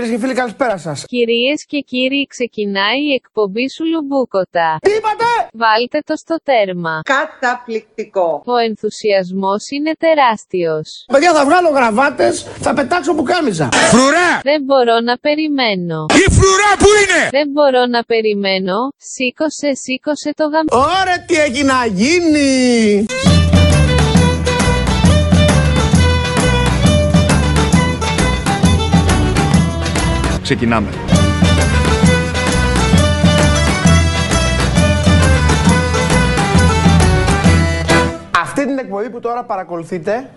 Φίλε και φίλοι, καλησπέρα σας. Κυρίες και κύριοι, ξεκινάει η εκπομπή σου Λουμπούκοτα. Τι είπατε! Βάλτε το στο τέρμα. Καταπληκτικό. Ο ενθουσιασμός είναι τεράστιος. Παιδιά, θα βγάλω γραβάτες, θα πετάξω που κάμιζα. Φρουρά! Δεν μπορώ να περιμένω. Η φρουρά που είναι! Δεν μπορώ να περιμένω. Σήκωσε, σήκωσε το γαμ... Ωραία, τι έχει να γίνει! Ξεκινάμε. Αυτή την εκπομπή που τώρα παρακολουθείτε,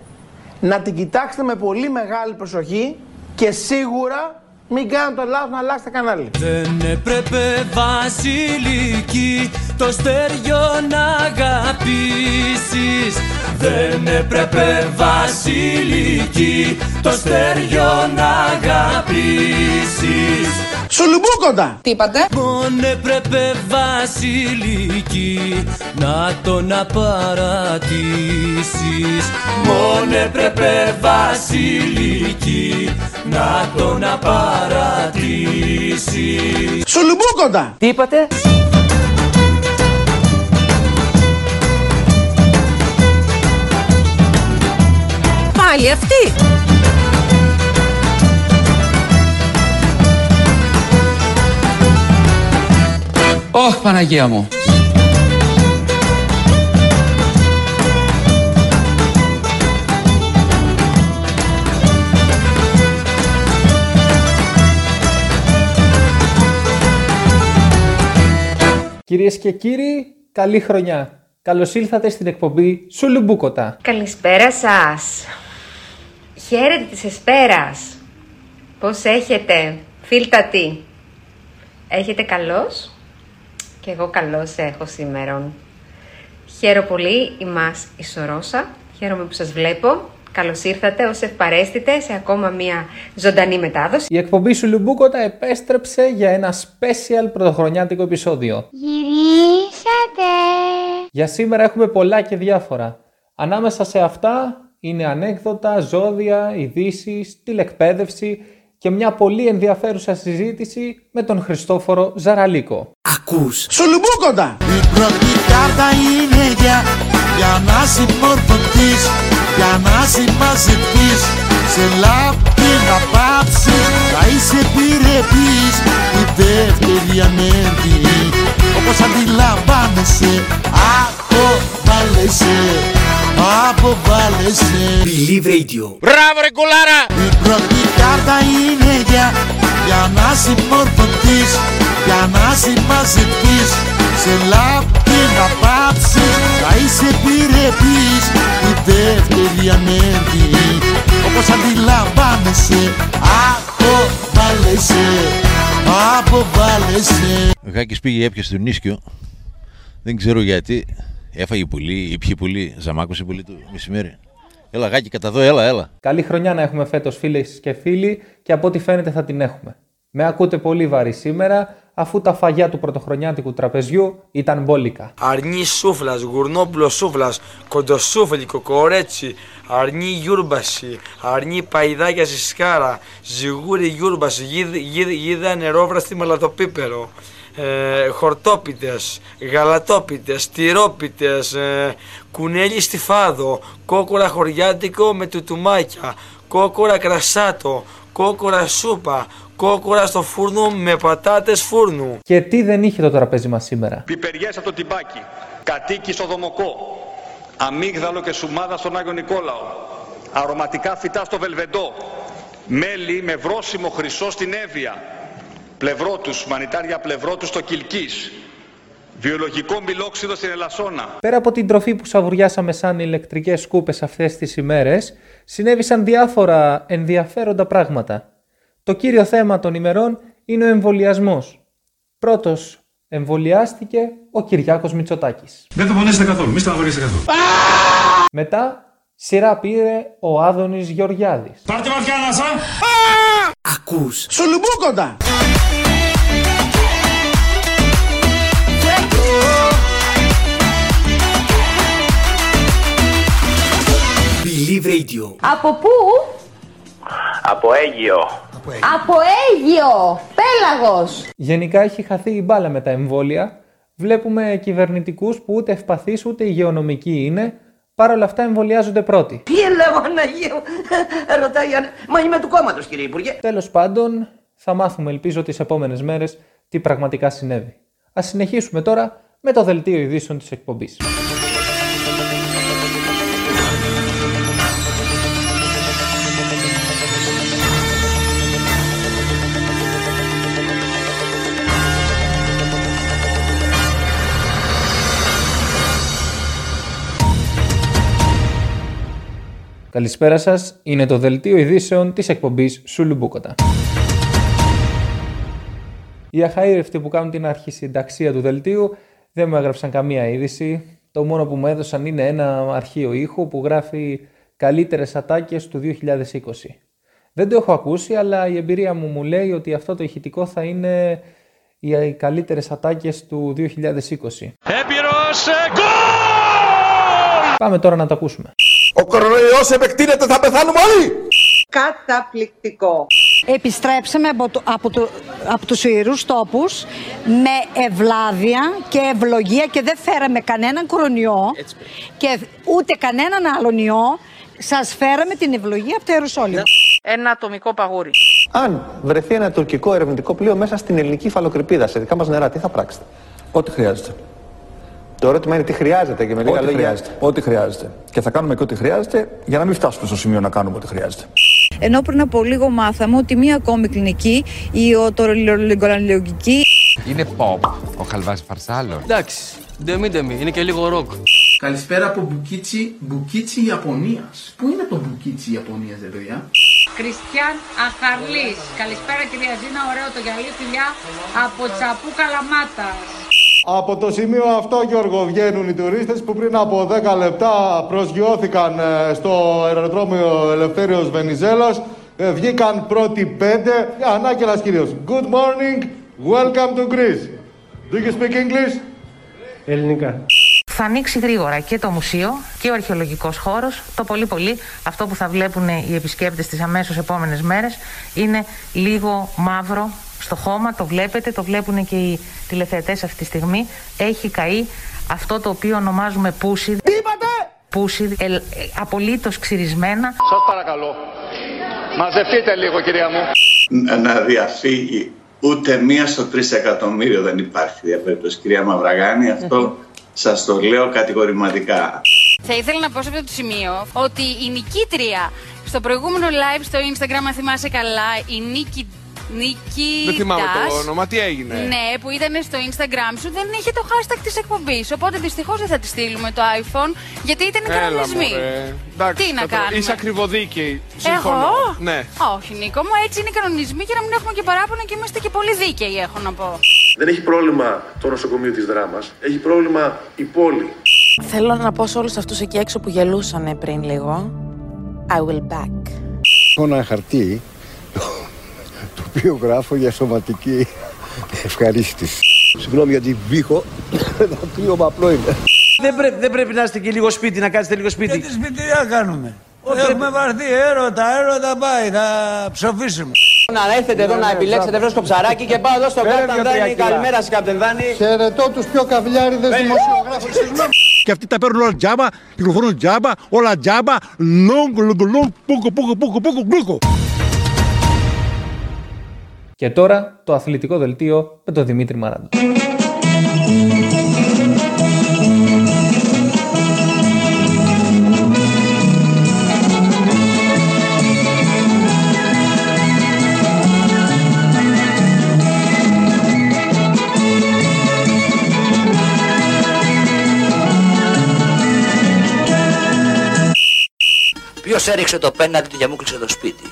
να την κοιτάξετε με πολύ μεγάλη προσοχή και σίγουρα μην κάνετε το λάθος να αλλάξετε κανάλι. Δεν έπρεπε βασιλική το στέριο να αγαπήσεις Δεν έπρεπε βασιλική το στέριο να αγαπήσεις Σουλουμπούκοντα! Τι είπατε; Μόνο έπρεπε βασιλική να τον απαρατήσεις Μόνο έπρεπε βασιλική να τον απαρατήσεις Σουλουμπούκοντα! Τι είπατε; Πάλι αυτή. Ωχ, Παναγία μου. Κυρίες και κύριοι, καλή χρονιά. Καλώς ήλθατε στην εκπομπή Σουλουμπούκοτα. Καλησπέρα σας. Χαίρετε της Εσπέρας. Πώς έχετε, φίλτατη. Έχετε καλός; Και εγώ καλώς έχω σήμερα. Χαίρομαι πολύ, είμαι η Σορώσα. Χαίρομαι που σας βλέπω. Καλώς ήρθατε ως ευπαρέστητε σε ακόμα μια ζωντανή μετάδοση. Η εκπομπή Σουλουμπούκοτα επέστρεψε για ένα special πρωτοχρονιάτικο επεισόδιο. Γυρίσατε. Για σήμερα έχουμε πολλά και διάφορα. Ανάμεσα σε αυτά είναι ανέκδοτα, ζώδια, ειδήσεις, τηλεκπαίδευση και μια πολύ ενδιαφέρουσα συζήτηση με τον Χριστόφορο Ζαραλίκο. Ακούς. Σουλουμπούκοντα! Η πρώτη κάρτα είναι για, για να συμμορφωθείς, για να συμμαζευτείς, σε λάπη να πάψεις, να είσαι επιρρεπής, η δεύτερη ανέβη, όπως αντιλαμβάνεσαι, αποβάλλεσαι, αποβάλλεσαι. Believe Radio. Μπράβο ρε κουλάρα! Η πρώτη κάρτα είναι για, για να συμμορφωθείς, για να συμμαζευτείς, σε λάπη να πάψεις, να είσαι επιρρεπής, η δεύτερη ανέβη, όπως αντιλαμβάνεσαι, αποβάλλεσαι, αποβάλλεσαι. Ο Χάκης πήγε έπιασε τον ίσκιο. Δεν ξέρω γιατί. Έφαγε πολύ, ήπιε πολύ, ζαμάκωσε πολύ το μεσημέρι. Έλα, Γάκη, κατά εδώ, έλα, έλα. Καλή χρονιά να έχουμε φέτος φίλες και φίλοι και από ό,τι φαίνεται θα την έχουμε. Με ακούτε πολύ βαρύ σήμερα αφού τα φαγιά του πρωτοχρονιάτικου τραπεζιού ήταν μπόλικα. Αρνί σούφλας, γουρνόπουλο σούφλας, κοντοσούφλι, κοκορέτσι, αρνί γιούρμπαση, αρνί παϊδάκια στη σκάρα, ζυγούρι γιούρμπαση, γίδ- γίδ- γίδα νερόβραστη μελατοπίπερο, ε, χορτόπιτες, γαλατόπιτες, τυρόπιτες, ε, κουνέλι στη φάδο, κόκορα χωριάτικο με τουτουμάκια, κόκορα κρασάτο, κόκορα σούπα, κόκορα στο φούρνο με πατάτες φούρνου. Και τι δεν είχε το τραπέζι μας σήμερα; Πιπεριές από το τυμπάκι, κατοίκι στο δομοκό, αμύγδαλο και σουμάδα στον Άγιο Νικόλαο, αρωματικά φυτά στο Βελβεντό, μέλι με βρόσιμο χρυσό στην Εύβοια, πλευρό τους, μανιτάρια πλευρό τους στο Κιλκής, βιολογικό μιλόξιδο στην Ελασσόνα, Πέρα από την τροφή που σαβουριάσαμε σαν ηλεκτρικές σκούπες αυτές τις ημέρες, συνέβησαν διάφορα ενδιαφέροντα πράγματα. Το κύριο θέμα των ημερών είναι ο εμβολιασμός. Πρώτος εμβολιάστηκε ο Κυριάκος Μητσοτάκης. Δεν το πονέσετε καθόλου, μη στεναχωρήσετε καθόλου. Μετά σειρά πήρε ο Άδωνης Γεωργιάδης. Πάρτε βαθιά ανάσα. Ακούς. Σουλουμπούκοντα! Believe Radio. Από πού; Από Αίγυο. Από Αίγιο, πέλαγος. Γενικά έχει χαθεί η μπάλα με τα εμβόλια. Βλέπουμε κυβερνητικούς που ούτε ευπαθείς ούτε υγειονομικοί είναι, Παρ' όλα αυτά εμβολιάζονται πρώτοι. Τι λέω Αναγίου, ρωτάει, μα είμαι του κόμματος κύριε Υπουργέ. Τέλος πάντων, θα μάθουμε ελπίζω τις επόμενες μέρες τι πραγματικά συνέβη. Ας συνεχίσουμε τώρα με το δελτίο ειδήσεων της εκπομπής. Καλησπέρα σας, είναι το δελτίο ειδήσεων της εκπομπής Σουλουμπούκοτα. Οι αχαήρευτοι που κάνουν την αρχισυνταξία του δελτίου δεν μου έγραψαν καμία είδηση. Το μόνο που μου έδωσαν είναι ένα αρχείο ήχου που γράφει καλύτερες ατάκες του 2020. Δεν το έχω ακούσει, αλλά η εμπειρία μου μου λέει ότι αυτό το ηχητικό θα είναι οι καλύτερες ατάκες του 2020. Έπειρος, Πάμε τώρα να το ακούσουμε. Ο κορονοϊός επεκτείνεται, θα πεθάνουμε όλοι! Καταπληκτικό. Επιστρέψαμε από, το, από, το, από τους ιερούς τόπους με ευλάβεια και ευλογία και δεν φέραμε κανέναν κορονοϊό και ούτε κανέναν άλλον ιό. Σας φέραμε την ευλογία από το Ιερουσόλυμ. Ένα ατομικό παγούρι. Αν βρεθεί ένα τουρκικό ερευνητικό πλοίο μέσα στην ελληνική φαλοκρηπίδα, σε δικά μας νερά, τι θα πράξετε; Ό,τι χρειάζεται. Το ερώτημα είναι τι χρειάζεται και με λίγα Ό,τι λόγια. χρειάζεται. Ό,τι χρειάζεται. Και θα κάνουμε και ό,τι χρειάζεται για να μην φτάσουμε στο σημείο να κάνουμε ό,τι χρειάζεται. Ενώ πριν από λίγο μάθαμε ότι μία ακόμη κλινική, η οτορολιγκολαλιογική. Είναι pop ο Χαλβάς Φαρσάλος. Εντάξει, ντεμί ντεμί, είναι και λίγο ροκ. Καλησπέρα από Μπουκίτσι, Μπουκίτσι Ιαπωνίας. Πού είναι το Μπουκίτσι Ιαπωνίας, ρε παιδιά; Κριστιαν Αχαρλής. Καλησπέρα κυρία Ζήνα, ωραίο το γυαλί φιλιά από Τσαπού Καλαμάτας. Από το σημείο αυτό, Γιώργο, βγαίνουν οι τουρίστες που πριν από 10 λεπτά προσγειώθηκαν ε, στο αεροδρόμιο Ελευθέριος Βενιζέλος. Ε, Βγήκαν πρώτοι πέντε. Ανάκελας κύριος. Good morning, welcome to Greece. Do you speak English? Ελληνικά. Θα ανοίξει γρήγορα και το μουσείο και ο αρχαιολογικός χώρος. Το πολύ πολύ αυτό που θα βλέπουν οι επισκέπτες τις αμέσως επόμενες μέρες είναι λίγο μαύρο στο χώμα, το βλέπετε, το βλέπουν και οι τηλεθεατές αυτή τη στιγμή. Έχει καεί αυτό το οποίο ονομάζουμε πούσι. Τι είπατε! Πούσι, ε, ε, απολύτως ξυρισμένα. Σας παρακαλώ, μαζευτείτε λίγο κυρία μου. να διαφύγει ούτε μία στο τρισεκατομμύριο δεν υπάρχει διαπέριτος κυρία Μαυραγάνη αυτό σας το λέω κατηγορηματικά. Θα ήθελα να πω σε αυτό το σημείο ότι η νικήτρια στο προηγούμενο live στο Instagram, αν θυμάσαι καλά, η Νίκη Νίκη Δεν θυμάμαι Ντάς, το όνομα, τι έγινε; Ναι, που ήταν στο Instagram σου, δεν είχε το hashtag της εκπομπής. Οπότε δυστυχώς δεν θα τη στείλουμε το iPhone, γιατί ήταν οι Έλα, κανονισμοί. μωρέ. Εντάξει, Τι να θα το- κάνουμε; Είσαι ακριβοδίκαιη. Συμφωνώ. Εγώ; Ναι. Όχι, Νίκο μου, έτσι είναι οι κανονισμοί για να μην έχουμε και παράπονα και είμαστε και πολύ δίκαιοι, έχω να πω. Δεν έχει πρόβλημα το νοσοκομείο της δράμας. Έχει πρόβλημα η πόλη. Θέλω να πω σε όλους αυτούς εκεί έξω που γελούσαν πριν λίγο. I will back. Έχω ένα χαρτί το οποίο γράφω για σωματική ευχαρίστηση. Συγγνώμη γιατί βήχω, ένα πλοίο απλό είναι. Δεν, πρέπει, δεν πρέπει να είστε και λίγο σπίτι, να κάτσετε λίγο σπίτι. Γιατί σπίτι τι να κάνουμε; Έχουμε βαρθεί έρωτα, έρωτα πάει, θα ψοφήσουμε. Να έρθετε εδώ να επιλέξετε φρέσκο ψαράκι και πάω εδώ στο Κάπτεν Δάνη. Καλημέρα σας Κάπτεν Δάνη. Χαιρετώ τους πιο καβλιάριδες δημοσιογράφους. Και αυτοί τα παίρνουν όλα τζάμπα, κυκλοφορούν τζάμπα, όλα τζάμπα, λόγκ, λόγκ, λόγκ, πούκο, πούκο, πούκο, πούκο, πούκο. Και τώρα το αθλητικό δελτίο με τον Δημήτρη Μαράντο. Ποιος έριξε το πέναντι του για μου κλείσε το σπίτι;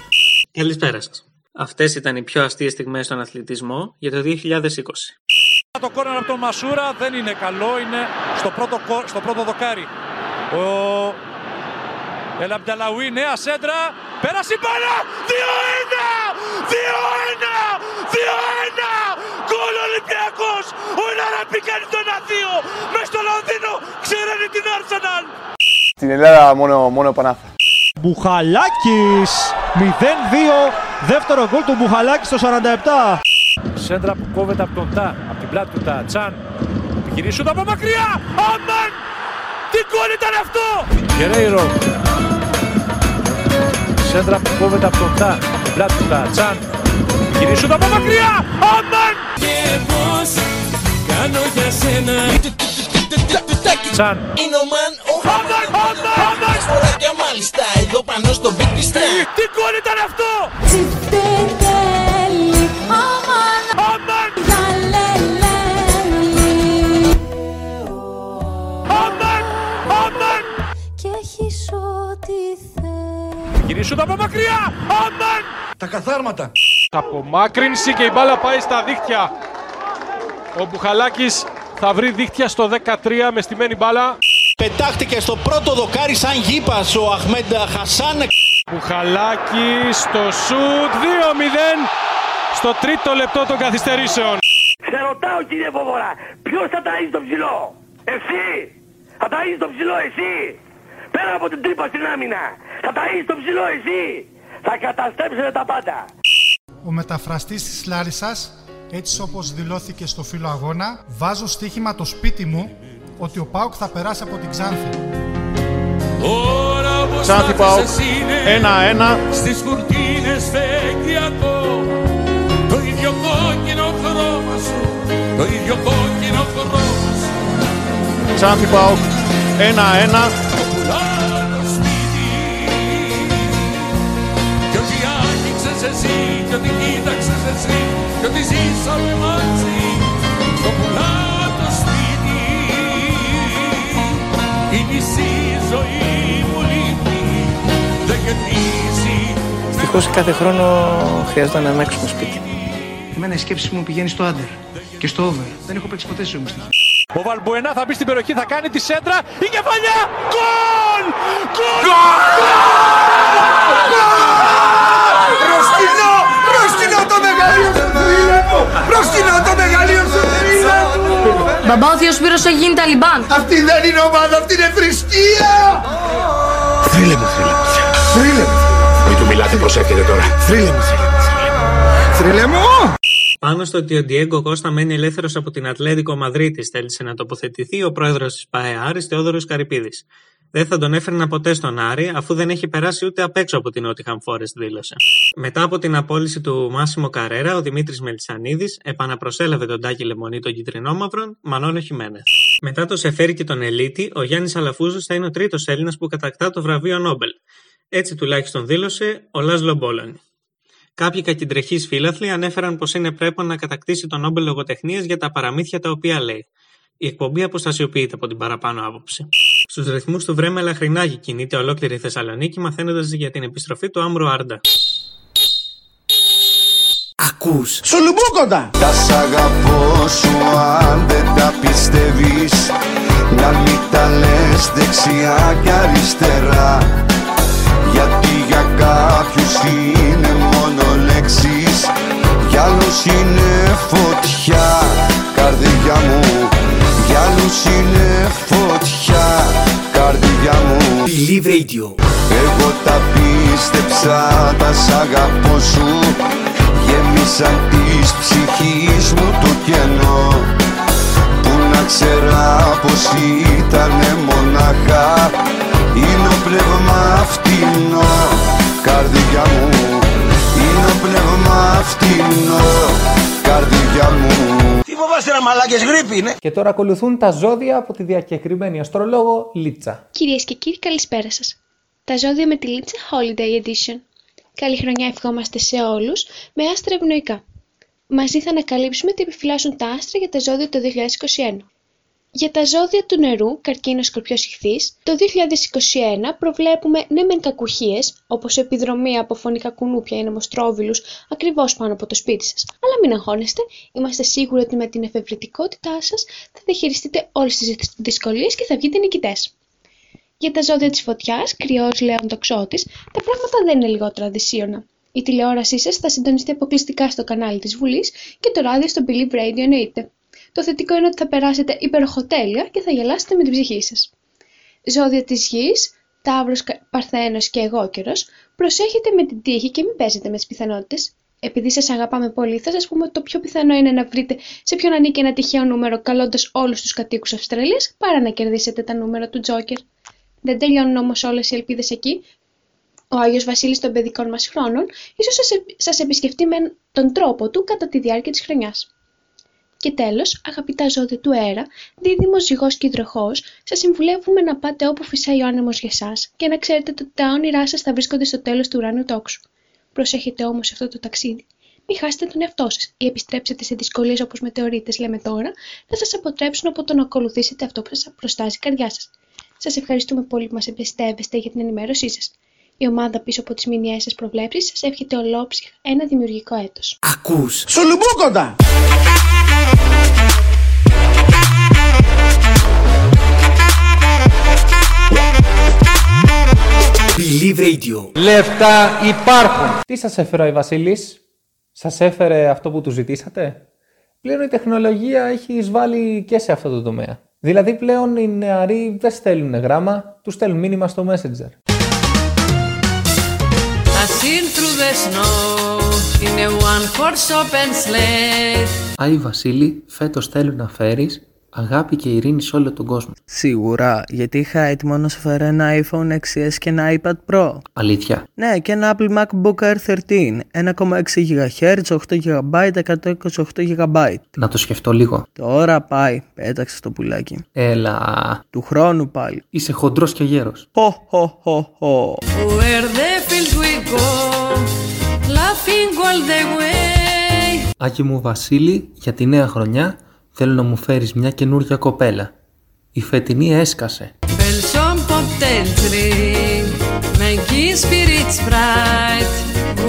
Καλησπέρα σας. Αυτές ήταν οι πιο αστείες στιγμές στον αθλητισμό για το 2020. Το κόρνερ από τον Μασούρα δεν είναι καλό, είναι στο πρώτο, κο- στο πρώτο δοκάρι. Ο Ελαμπταλαουί, νέα σέντρα, πέρασε η μπάλα, 2-1, 2-1, 2-1, γκολ Ολυμπιακός, ο Ελαραμπή κάνει το 1-2, μες στο Λονδίνο, ξέρανε την Arsenal. Στην Ελλάδα μόνο, μόνο Πανάθα. Μπουχαλάκης 0-2 Δεύτερο γκολ του Μπουχαλάκη στο 47. Σέντρα που κόβεται από τον Τα, από την πλάτη του Τα. Τσάν. Επιχειρήσουν από μακριά. Αμάν! Τι γκολ ήταν αυτό! Γερέιρο. Σέντρα που κόβεται από τον Τα, από την πλάτη του Τα. Τσάν. Επιχειρήσουν από μακριά. Αμάν! Και πώς κάνω για σένα Τσάν. Είναι ο μαν, ο Χαμάν, Χαμάν Φορά και μάλιστα εδώ πάνω στο beat της Τι γκολ ήταν αυτό! Τσιφτετέλη, αμάν, αμάν Αμάν, αμάν Και έχεις ό,τι θες Επιχειρήσουν από μακριά. Αμάν! Τα καθάρματα. Απομάκρυνση και η μπάλα πάει στα δίχτυα. Ο Μπουχαλάκης θα βρει δίχτυα στο 13 με στημένη μπάλα. Πετάχτηκε στο πρώτο δοκάρι σαν γήπας ο Αχμέντα Χασάν. Μπουχαλάκη στο σουτ 2-0 στο τρίτο λεπτό των καθυστερήσεων. Σε ρωτάω κύριε Βοβορά, ποιος θα ταΐζει το ψηλό; Εσύ. Θα ταΐζει το ψηλό εσύ. Πέρα από την τρύπα στην άμυνα. Θα ταΐζεις το ψηλό εσύ. Θα καταστρέψετε τα πάντα. Ο μεταφραστής της Λάρισας, έτσι όπως δηλώθηκε στο φύλλο αγώνα, βάζω στοίχημα το σπίτι μου ότι ο Πάουκ θα περάσει από την Ξάνθη. Ξάνθη Πάουκ, 1-1. Στις κουρτίνες φεγγιακό Το ίδιο κόκκινο χρώμα σου Το ίδιο κόκκινο χρώμα σου Ξάνθη Πάουκ, 1-1. Πουλάνω σπίτι Κι ό,τι άγγιξες εσύ Κι ό,τι κοίταξες εσύ Κι ό,τι ζήσαμε μαζί Το πουλάνω Η μισή ζωή μου λείπει Δεν γεμίζει Ευτυχώς κάθε χρόνο χρειάζεται να ανάξουμε σπίτι. Εμένα η σκέψη μου πηγαίνει στο άντερ και στο over. Δεν έχω παίξει ποτέ σε όμως Ο Βαλμπουενά θα μπει στην περιοχή, θα κάνει τη σέντρα. Η κεφαλιά! Γκολ! Γκολ! Προσκυνώ! Προσκυνώ το μεγαλείο σου θρύλε μου! Προσκυνώ το μεγαλείο σου θρύλε μου! Μπαμπά, ο θείος Σπύρος έχει γίνει Ταλιμπάν. Αυτή δεν είναι ομάδα, αυτή είναι θρησκεία! Θρύλε μου, θρύλε μου. Θρύλε μου. Μην του μιλάτε, προσέχετε τώρα. Θρύλε μου, θρύλε μου. Θρύλε μου! Πάνω στο ότι ο Ντιέγκο Κώστα μένει ελεύθερος από την Ατλέτικο Μαδρίτη, θέλησε να τοποθετηθεί ο πρόεδρος της ΠαΕ Άρης, Θεόδωρος Καρυπίδης. Δεν θα τον έφερνα ποτέ στον Άρη, αφού δεν έχει περάσει ούτε απ' έξω από την Nottingham Forest, δήλωσε. Μετά από την απόλυση του Μάσιμο Καρέρα, ο Δημήτρης Μελισανίδης επαναπροσέλαβε τον Τάκη Λεμονή των Κιτρινόμαυρων, Μανώλο Χιμένεθ. Μετά το Σεφέρι και τον Ελίτη, ο Γιάννης Αλαφούζος θα είναι ο τρίτος Έλληνας που κατακτά το βραβείο Νόμπελ. Έτσι τουλάχιστον δήλωσε ο Λάσλο Μπόλωνη. Κάποιοι κακεντρεχεί φίλαθλοι ανέφεραν πως είναι πρέπει να κατακτήσει το Νόμπελ Λογοτεχνίας για τα παραμύθια τα οποία λέει. Η εκπομπή αποστασιοποιείται από την παραπάνω άποψη. Στους ρυθμούς του Βρέμε Λαχρινάκη κινείται ολόκληρη η Θεσσαλονίκη μαθαίνοντας για την επιστροφή του Άμρου Άρντα. Ακούς. Σουλουμπούκοντα! Τα σ' αγαπώ σου αν δεν τα πιστεύεις Να μην τα λες δεξιά και αριστερά Γιατί για κάποιους είναι μόνο λέξεις Για άλλους είναι φωτιά Καρδιά μου Για άλλους είναι φωτιά Καρδιά μου. Believe Radio. εγώ τα πίστεψα, τα σ' αγαπώ σου. Γέμισαν της ψυχής μου το κενό. Που να ξέρα πως ήτανε μονάχα. Είναι ο πνεύμα φτηνό Καρδιά μου. Είναι ο πνεύμα φτηνό Καρδιά μου Τι φοβάστε να μαλάκες γρήπη είναι. Και τώρα ακολουθούν τα ζώδια από τη διακεκριμένη αστρολόγο Λίτσα. Κυρίες και κύριοι, καλησπέρα σας. Τα ζώδια με τη Λίτσα Holiday Edition. Καλή χρονιά ευχόμαστε σε όλους με άστρα ευνοϊκά. Μαζί θα ανακαλύψουμε τι επιφυλάσσουν τα άστρα για τα ζώδια το 2021. Για τα ζώδια του νερού, καρκίνος, σκορπιό, ηχθής, το 2021 προβλέπουμε ναι μεν κακουχίες, όπως επιδρομή από φωνικά κουνούπια ή νομοστρόβιλους ακριβώς πάνω από το σπίτι σας. Αλλά μην αγχώνεστε, είμαστε σίγουροι ότι με την εφευρετικότητά σας θα διαχειριστείτε όλες τις δυσκολίες και θα βγείτε νικητές. Για τα ζώδια της φωτιάς, κρυός, λέων, τοξότης, τα πράγματα δεν είναι λιγότερα δυσίωνα. Η τηλεόρασή σας θα συντονιστεί αποκλειστικά στο κανάλι της Βουλής και το ράδιο στο Believe Radio εννοείται. Το θετικό είναι ότι θα περάσετε υπεροχοτέλεια και θα γελάσετε με την ψυχή σας. Ζώδια της γης, Ταύρος, Παρθένος και εγώκερος, προσέχετε με την τύχη και μην παίζετε με τις πιθανότητες. Επειδή σας αγαπάμε πολύ, θα σας πούμε ότι το πιο πιθανό είναι να βρείτε σε ποιον ανήκει ένα τυχαίο νούμερο καλώντας όλους τους κατοίκους Αυστραλίας παρά να κερδίσετε τα νούμερα του Τζόκερ. Δεν τελειώνουν όμως όλες οι ελπίδες εκεί. Ο Άγιος Βασίλης των παιδικών μας χρόνων ίσως σας, σας επισκεφτεί με τον τρόπο του κατά τη διάρκεια της χρονιάς. Και τέλος, αγαπητά ζώδια του αέρα, δίδυμος, ζυγός και υδροχός, σας συμβουλεύουμε να πάτε όπου φυσάει ο άνεμος για σας και να ξέρετε ότι τα όνειρά σας θα βρίσκονται στο τέλος του ουράνιου τόξου. Προσέχετε όμως αυτό το ταξίδι. Μην χάσετε τον εαυτό σας ή επιστρέψετε σε δυσκολίες όπως μετεωρίτες, λέμε τώρα, να σας αποτρέψουν από το να ακολουθήσετε αυτό που σας προστάζει η καρδιά σας. Σας ευχαριστούμε πολύ που μας εμπιστεύεστε για την ενημέρωσή σας. Η ομάδα πίσω από τις μηνιαίες σας προβλέψεις σας εύχεται ολόψυχα ένα δημιουργικό έτος. Ακούς. Σουλουμπούκοντα! Believe Radio. Λεφτά υπάρχουν. Τι σας έφερε ο Βασίλης; Σας έφερε αυτό που του ζητήσατε; Πλέον η τεχνολογία έχει εισβάλει και σε αυτό το τομέα. Δηλαδή πλέον οι νεαροί δεν στέλνουν γράμμα, τους στέλνουν μήνυμα στο Messenger. Άι Βασίλη, φέτος θέλω να φέρεις αγάπη και ειρήνη σε όλο τον κόσμο. Σίγουρα, γιατί είχα έτοιμο να σου φέρω ένα iPhone 6s και ένα iPad Pro. Αλήθεια. Ναι, και ένα Apple MacBook Air 13, 1,6 GHz, 8 GB, 128 GB. Να το σκεφτώ λίγο. Τώρα πάει, πέταξε το πουλάκι. Έλα. Του χρόνου πάλι. Είσαι χοντρός και γέρος. Χω, χω, χω, χω. Where the fields we go, laughing all the way. Άκη μου Βασίλη, για τη νέα χρονιά θέλω να μου φέρεις μια καινούργια κοπέλα. Η φετινή έσκασε. Bells on potential, making spirits bright.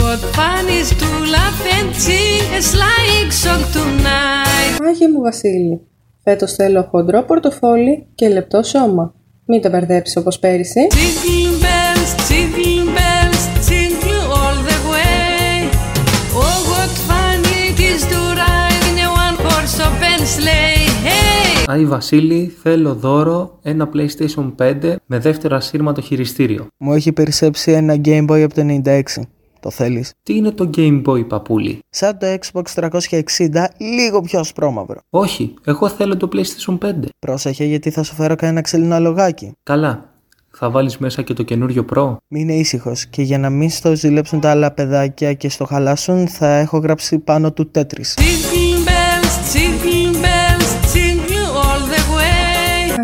What fun is to laugh and sing a slying song tonight. Άγιε μου Βασίλη, φέτος θέλω χοντρό πορτοφόλι και λεπτό σώμα. Μην τα μπερδέψεις όπως πέρυσι. Jingle bells, jingle Άι Βασίλη, θέλω δώρο ένα PlayStation 5 με δεύτερο ασύρματο χειριστήριο. Μου έχει περισσέψει ένα Game Boy από το 96. Το θέλεις; Τι είναι το Game Boy παπούλι; Σαν το Xbox 360, λίγο πιο ασπρόμαυρο. Όχι, εγώ θέλω το PlayStation 5. Πρόσεχε γιατί θα σου φέρω κανένα ξελινό λογάκι. Καλά. Θα βάλεις μέσα και το καινούριο Pro. Μείνε ήσυχος και για να μην στο ζηλέψουν τα άλλα παιδάκια και στο χαλάσουν θα έχω γράψει πάνω του τέτρις.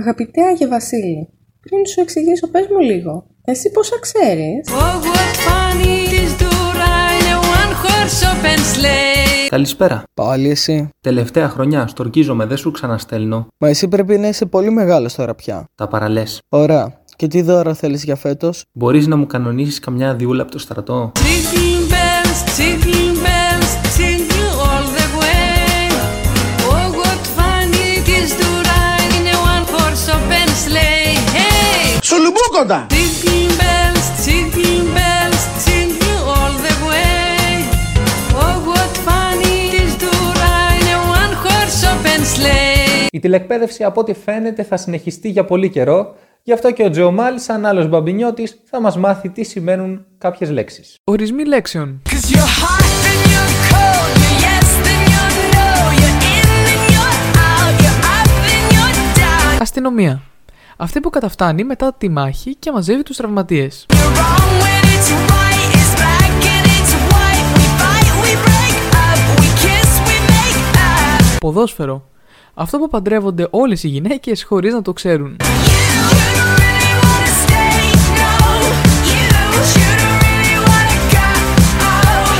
Αγαπητέ Άγιε Βασίλη, πριν σου εξηγήσω πες μου λίγο. Εσύ πόσα ξέρεις; Oh, what fun it is to ride in a one-horse open sleigh. Καλησπέρα. Πάλι εσύ. Τελευταία χρονιά, στορκίζομαι, δεν σου ξαναστέλνω. Μα εσύ πρέπει να είσαι πολύ μεγάλος τώρα πια. Τα παραλές. Ωραία. Και τι δώρο θέλεις για φέτος; Μπορείς να μου κανονίσεις καμιά διούλα από το στρατό; Jingle bells, jingle sleigh. Η τηλεκπαίδευση από ό,τι φαίνεται θα συνεχιστεί για πολύ καιρό, γι' αυτό και ο Τζεωμάλ, σαν άλλος μπαμπινιώτης, θα μας μάθει τι σημαίνουν κάποιες λέξεις. Ορισμοί λέξεων. Αστυνομία. Αυτή που καταφτάνει μετά τη μάχη και μαζεύει τους τραυματίες. Ποδόσφαιρο. Αυτό που παντρεύονται όλες οι γυναίκες χωρίς να το ξέρουν.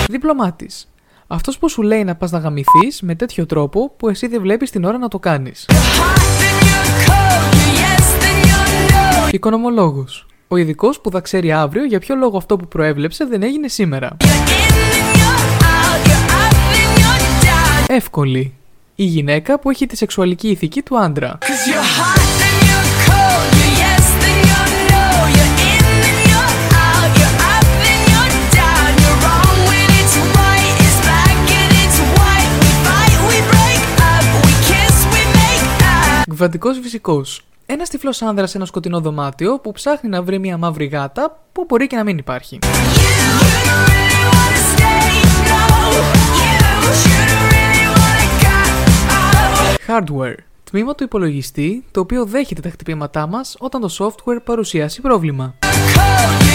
Διπλωμάτης. Αυτός που σου λέει να πας να γαμηθείς με τέτοιο τρόπο που εσύ δεν βλέπεις την ώρα να το κάνεις. Οικονομολόγος. Ο ειδικός που θα ξέρει αύριο για ποιο λόγο αυτό που προέβλεψε δεν έγινε σήμερα. Εύκολη. Η γυναίκα που έχει τη σεξουαλική ηθική του άντρα. Βατικό φυσικός. Ένα τυφλός άνδρας σε ένα σκοτεινό δωμάτιο που ψάχνει να βρει μια μαύρη γάτα που μπορεί και να μην υπάρχει. Hardware. Τμήμα του υπολογιστή το οποίο δέχεται τα χτυπήματά μας όταν το software παρουσιάσει πρόβλημα. Πώ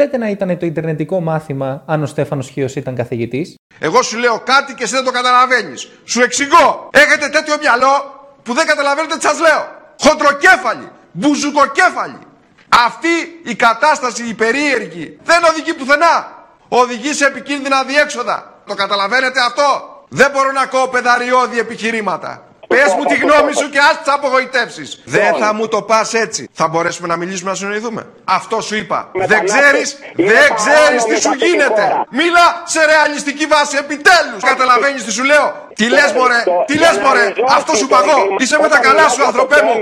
λέτε να ήταν το Ιντερνετικό μάθημα αν ο Στέφανος Χίος ήταν καθηγητής; Εγώ σου λέω κάτι και εσύ δεν το καταλαβαίνεις. Σου εξηγώ. Έχετε τέτοιο μυαλό που δεν καταλαβαίνετε τι σας λέω. Χοντροκέφαλοι, μπουζουκοκέφαλοι. Αυτή η κατάσταση η περίεργη δεν οδηγεί πουθενά. Οδηγεί σε επικίνδυνα διέξοδα. Το καταλαβαίνετε αυτό; Δεν μπορώ να ακούω παιδαριώδη επιχειρήματα. Πες μου τη γνώμη σου και ας τις απογοητεύσεις. Δεν θα μου το πας έτσι. Θα μπορέσουμε να μιλήσουμε να συνοηθούμε. Αυτό σου είπα. Δεν ξέρεις, δεν ξέρεις τι σου γίνεται. Μίλα σε ρεαλιστική βάση επιτέλους. Καταλαβαίνεις τι σου λέω; Τι λες, μωρέ, τι λες, μωρέ; Αυτό σου παγώ. Είσαι με τα καλά σου, ανθρωπέ μου.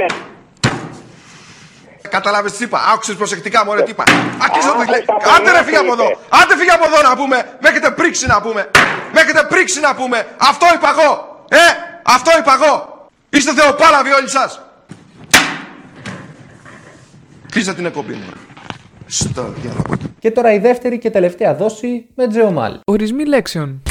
Κατάλαβε τι είπα; Άκουσες προσεκτικά, μωρέ, τι είπα; Άκουσες το λέει. Άντε ρε, φύγε από εδώ. Άντε φύγε από εδώ να πούμε. Με έχετε πρίξει να πούμε. Με έχετε πρίξει να πούμε. Αυτό είπα εγώ. Ε, αυτό είπα εγώ. Είστε θεοπάλαβοι όλοι σας. Κλείστε την εκπομπή μου. Στο διάλογο. Και τώρα η δεύτερη και τελευταία δόση με Τζεωμάλ. Ορισμοί λέξεων.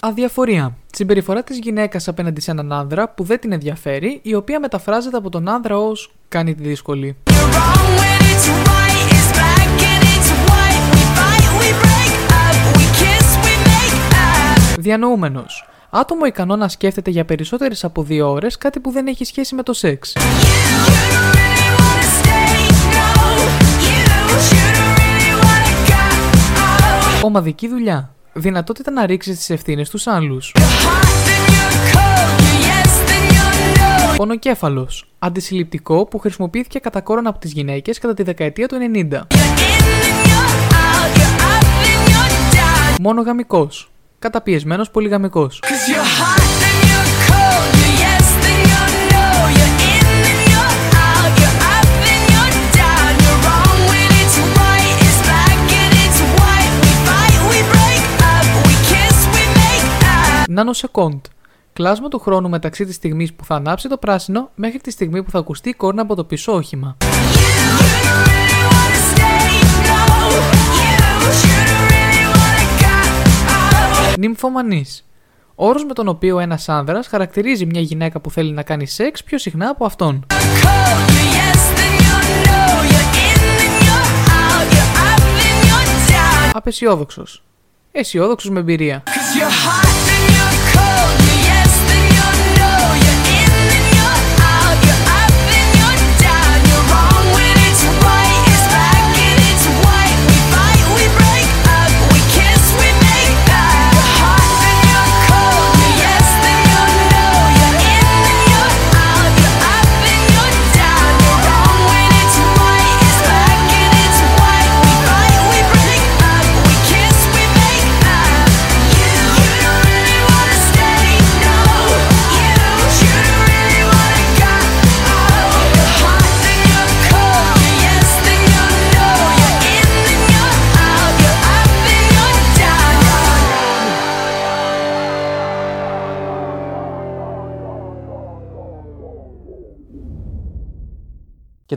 Αδιαφορία. Συμπεριφορά της γυναίκας απέναντι σε έναν άνδρα που δεν την ενδιαφέρει, η οποία μεταφράζεται από τον άνδρα ως κάνει τη δύσκολη. Διανοούμενο. Άτομο ικανό να σκέφτεται για περισσότερες από δύο ώρες κάτι που δεν έχει σχέση με το σεξ. Ομαδική δουλειά. Δυνατότητα να ρίξεις τις ευθύνες στους άλλους. Πονοκέφαλος. Αντισυλληπτικό που χρησιμοποιήθηκε κατά κόρον από τις γυναίκες κατά τη δεκαετία του 90. Μονογαμικός. Καταπιεσμένος πολυγαμικός. Νανοσεκόντ. Κλάσμα του χρόνου μεταξύ της στιγμής που θα ανάψει το πράσινο μέχρι τη στιγμή που θα ακουστεί η κόρνα από το πίσω όχημα. Νυμφομανής. Όρος με τον οποίο ένας άνδρας χαρακτηρίζει μια γυναίκα που θέλει να κάνει σεξ πιο συχνά από αυτόν. Απεσιόδοξος. Αισιόδοξος με εμπειρία. Και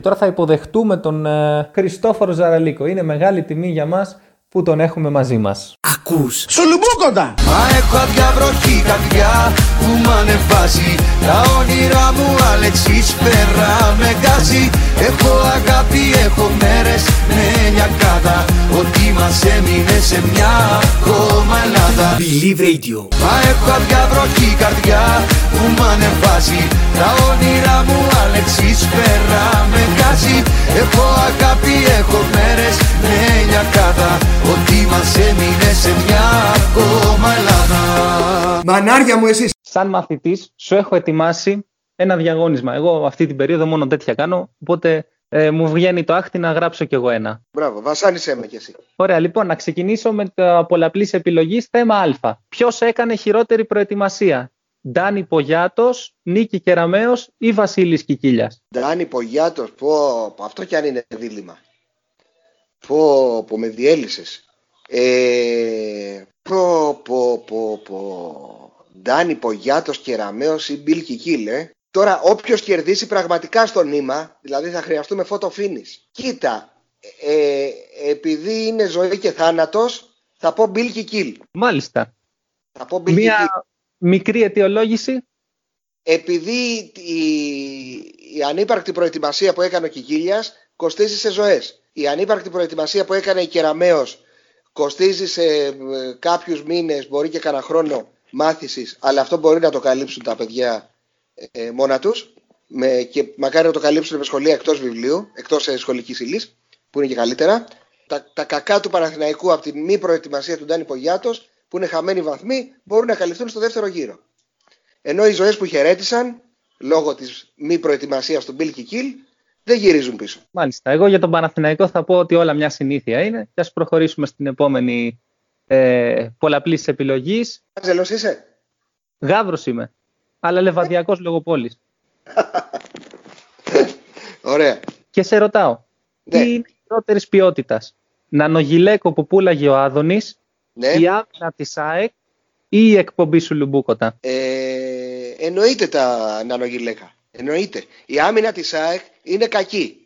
τώρα θα υποδεχτούμε τον ε, Χριστόφορο Ζαραλίκο. Είναι μεγάλη τιμή για μας που τον έχουμε μαζί μας. Ακούς. Σουλουμπούκοντα Μα έχω αδιαβροχή καρδιά που μ' ανεβάζει. Τα όνειρά μου Αλεξής πέρα με γκάζει. Έχω αγάπη, έχω μέρες με λιακάδα Ότι μας έμεινε σε μια ακόμα Ελλάδα. Believe Radio. Μα έχω αδιαβροχή καρδιά που μ' ανεβάζει. Τα όνειρά μου Αλεξής πέρα με γκάζει Έχω αγάπη, έχω μέρες με λιακάδα Ότι μας έμεινε σε μια ακόμα Ελλάδα Μανάρια μου εσείς Σαν μαθητής σου έχω ετοιμάσει ένα διαγώνισμα. Εγώ αυτή την περίοδο μόνο τέτοια κάνω, οπότε ε, μου βγαίνει το άχτη να γράψω κι εγώ ένα. Μπράβο, βασάνισέ με κι εσύ. Ωραία, λοιπόν, να ξεκινήσω με το πολλαπλής επιλογής θέμα Α. Ποιος έκανε χειρότερη προετοιμασία, Ντάνι Πογιάτος, Νίκη Κεραμέως ή Βασίλης Κικίλιας. Ντάνι Πογιάτος, πω, πω, αυτό κι αν είναι δίλημα. Πω, πω, με διέλυσες. Ε, πω, πω, πω, πω. Ντάνι Πογιάτος, Κεραμέως ή Μπιλ Κικίλ, ε. Τώρα, όποιος κερδίσει πραγματικά στο νήμα, δηλαδή θα χρειαστούμε photo finish. Κοίτα, ε, επειδή είναι ζωή και θάνατος, θα πω Bill Kikil. Μάλιστα. Θα πω Bill Μία Kikil. Μικρή αιτιολόγηση. Επειδή η, η ανύπαρκτη προετοιμασία που έκανε ο Κικίλιας κοστίζει σε ζωές. Η ανύπαρκτη προετοιμασία που έκανε η Κεραμέως κοστίζει σε ε, κάποιους μήνες, μπορεί και κανένα χρόνο μάθησης, αλλά αυτό μπορεί να το καλύψουν τα παιδιά ε, μόνα τους με, και μακάρι να το καλύψουν με σχολεία εκτός βιβλίου, εκτός ε, σχολικής ύλης, που είναι και καλύτερα. Τα, τα κακά του Παναθηναϊκού από τη μη προετοιμασία του Ντάνι Πογιάτος, που είναι χαμένοι βαθμοί, μπορούν να καλυφθούν στο δεύτερο γύρο. Ενώ οι ζωές που χαιρέτησαν, λόγω της μη προετοιμασίας του Bill Kikil, δεν γυρίζουν πίσω. Μάλιστα. Εγώ για τον Παναθηναϊκό θα πω ότι όλα μια συνήθεια είναι και ας προχωρήσουμε στην επόμενη ε, πολλαπλής επιλογής. Άζελος είσαι; Γάβρος είμαι, αλλά λεβαδιακός λόγω πόλης. Ωραία. Και σε ρωτάω, Ναι. τι είναι χειρότερης ποιότητας, νανογιλέκο που πούλαγε ο Άδωνης, Ναι. η άμυνα της ΑΕΚ ή η εκπομπή σου Λουμπούκοτα; Ε, εννοείται τα νανογιλέκα. Εννοείται. Η άμυνα της ΑΕΚ είναι κακή.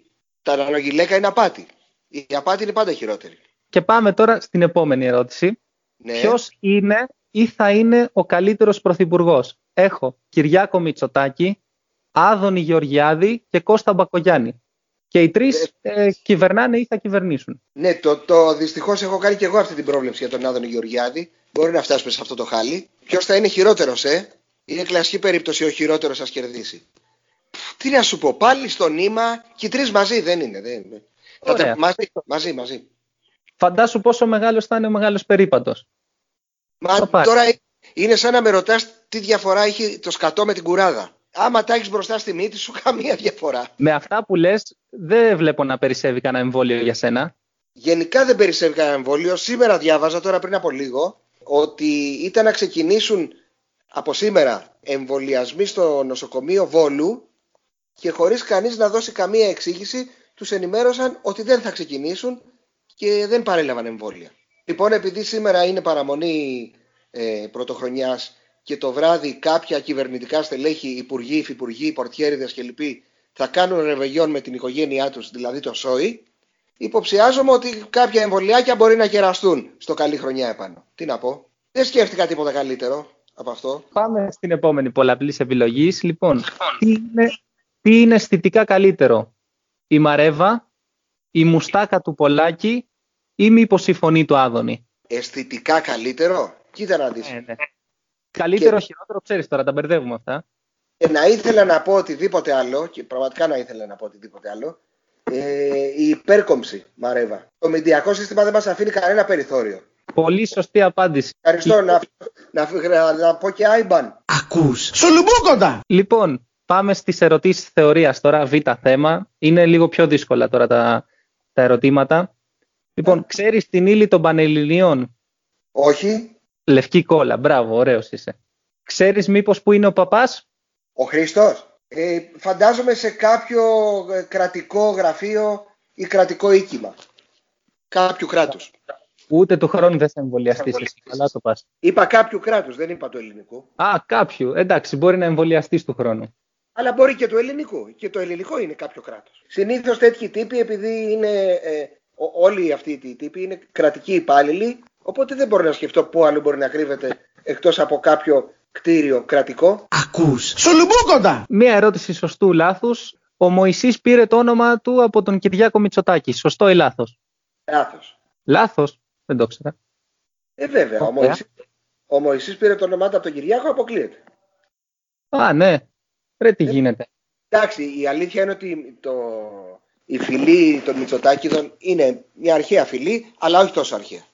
Τα νανογιλέκα είναι απάτη. Η απάτη είναι πάντα χειρότερη. Και πάμε τώρα στην επόμενη ερώτηση. Ναι. Ποιος είναι ή θα είναι ο καλύτερος πρωθυπουργός; Έχω Κυριάκο Μητσοτάκη, Άδωνη Γεωργιάδη και Κώστα Μπακογιάννη. Και οι τρεις ε, κυβερνάνε ή θα κυβερνήσουν. Ναι, το, το δυστυχώς έχω κάνει και εγώ αυτή την πρόβλεψη για τον Άδωνη Γεωργιάδη. Μπορεί να φτάσουμε σε αυτό το χάλι. Ποιος θα είναι χειρότερος, ε; Είναι κλασική περίπτωση ο χειρότερος σας κερδίσει. Πφ, Τι να σου πω, πάλι στο νήμα και οι τρεις μαζί δεν είναι. Δεν είναι. Θα Ωραία. τα- μαζί, μαζί, μαζί. Φαντάσου πόσο μεγάλος θα είναι ο μεγάλος περίπατος. Μα πάρει. τώρα είναι σαν να με ρωτάς τι διαφορά έχει το σκατό με την κουράδα. Άμα τα έχεις μπροστά στη μύτη σου, καμία διαφορά. Με αυτά που λες δεν βλέπω να περισσεύει κανένα εμβόλιο για σένα. Γενικά δεν περισσεύει κανένα εμβόλιο. Σήμερα διάβαζα τώρα πριν από λίγο ότι ήταν να ξεκινήσουν από σήμερα εμβολιασμοί στο νοσοκομείο Βόλου και χωρίς κανείς να δώσει καμία εξήγηση τους ενημέρωσαν ότι δεν θα ξεκινήσουν και δεν παρέλαβαν εμβόλια. Λοιπόν, επειδή σήμερα είναι παραμονή ε, πρωτοχρονιάς και το βράδυ κάποια κυβερνητικά στελέχη, υπουργοί, υφυπουργοί, πορτιέριδες και λοιποί θα κάνουν ρεβεγιόν με την οικογένειά τους, δηλαδή το ΣΟΗ, υποψιάζομαι ότι κάποια εμβολιάκια μπορεί να κεραστούν στο καλή χρονιά επάνω. Τι να πω. Δεν σκέφτηκα τίποτα καλύτερο από αυτό. Πάμε στην επόμενη πολλαπλής επιλογής. Λοιπόν, τι είναι, τι είναι αισθητικά καλύτερο, η Μαρέβα, η μουστάκα του Πολάκη ή μήπως η φωνή του Άδωνη; Αισθητικά καλύτερο; Κοίτα να δεις. Καλύτερο, Και- χειρότερο, ξέρεις τώρα, τα μπερδεύουμε αυτά. Και να ήθελα να πω οτιδήποτε άλλο, και πραγματικά να ήθελα να πω οτιδήποτε άλλο, ε, η υπέρκομψη, Μαρέβα. Το μηντιακό σύστημα δεν μας αφήνει κανένα περιθώριο. Πολύ σωστή απάντηση. Ευχαριστώ. Να, να, να, να πω και άιμπαν. Ακούς. Σολουμπούκοντα! Λοιπόν, πάμε στις ερωτήσεις θεωρίας τώρα, β θέμα. Είναι λίγο πιο δύσκολα τώρα τα, τα ερωτήματα. Λοιπόν, ξέρεις την ύλη των Πανελληνίων; Όχι. Λευκή κόλλα, μπράβο, ωραίος είσαι. Ξέρεις μήπως που είναι ο παπάς; Ο Χριστός. Ε, φαντάζομαι σε κάποιο ε, κρατικό γραφείο ή κρατικό οίκημα. Κάποιου κράτους. Ούτε του χρόνου δεν θα εμβολιαστείς εσύ. Καλά το πας. Είπα κάποιου κράτους, δεν είπα του ελληνικού. Α, κάποιου. Εντάξει, μπορεί να εμβολιαστείς του χρόνου. Αλλά μπορεί και του ελληνικού. Και το ελληνικό είναι κάποιο κράτος. Συνήθως τέτοιοι τύποι, επειδή είναι, ε, ο- όλοι αυτοί οι τύποι είναι κρατικοί υπάλληλοι, οπότε δεν μπορώ να σκεφτώ πού άλλο μπορεί να κρύβεται εκτός από κάποιο κτίριο κρατικό. Ακούς. Σολουμπούκοντα! Μία ερώτηση σωστού λάθους. Ο Μωυσής πήρε το όνομα του από τον Κυριάκο Μητσοτάκη. Σωστό ή λάθος; Λάθος. Λάθος. Δεν το ξέρα. Ε, βέβαια. Ο Ωραία. Μωυσής, ο Μωυσής πήρε το όνομά του από τον Κυριάκο, αποκλείεται. Α, ναι. Ρε τι γίνεται. Εντάξει, η αλήθεια είναι ότι το, η φυλή των Μητσοτάκηδων είναι μια αρχαία φυλή, αλλά όχι τόσο αρχαία.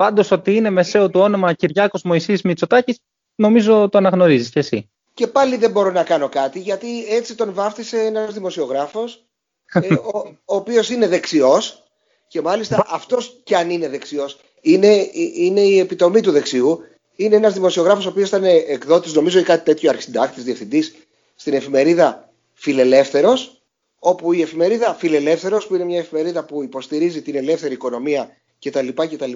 Πάντως ότι είναι μεσαίο του όνομα Κυριάκος Μωυσής Μητσοτάκης, νομίζω το αναγνωρίζεις κι εσύ. Και πάλι δεν μπορώ να κάνω κάτι, γιατί έτσι τον βάφτισε ένας δημοσιογράφος, ε, ο, ο οποίος είναι δεξιός και μάλιστα αυτός κι αν είναι δεξιός, είναι, είναι η επιτομή του δεξιού, είναι ένας δημοσιογράφος ο οποίος ήταν εκδότης, νομίζω ή κάτι τέτοιο, αρχισυντάκτης, διευθυντής στην εφημερίδα Φιλελεύθερος, όπου η εφημερίδα Φιλελεύθερος, που είναι μια εφημερίδα που υποστηρίζει την ελεύθερη οικονομία κτλ., κτλ.,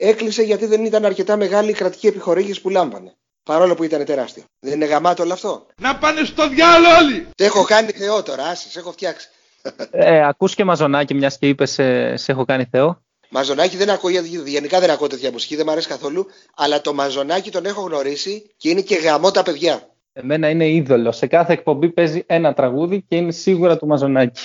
έκλεισε γιατί δεν ήταν αρκετά μεγάλη η κρατική επιχορήγηση που λάμπανε. Παρόλο που ήταν τεράστιο. Δεν είναι γαμάτο όλο αυτό; Να πάνε στο διάλογο όλοι! Σε έχω κάνει θεό τώρα, άσε, σε έχω φτιάξει. Ε, ακούς και μαζονάκι μιας και είπες σε, σε έχω κάνει Θεό; Μαζονάκι δεν ακούω, γιατί γενικά δεν ακούω τέτοια μουσική, δεν μου αρέσει καθόλου. Αλλά το μαζονάκι τον έχω γνωρίσει και είναι και γαμό τα παιδιά. Εμένα είναι είδωλο. Σε κάθε εκπομπή παίζει ένα τραγούδι και είναι σίγουρα του μαζονάκι.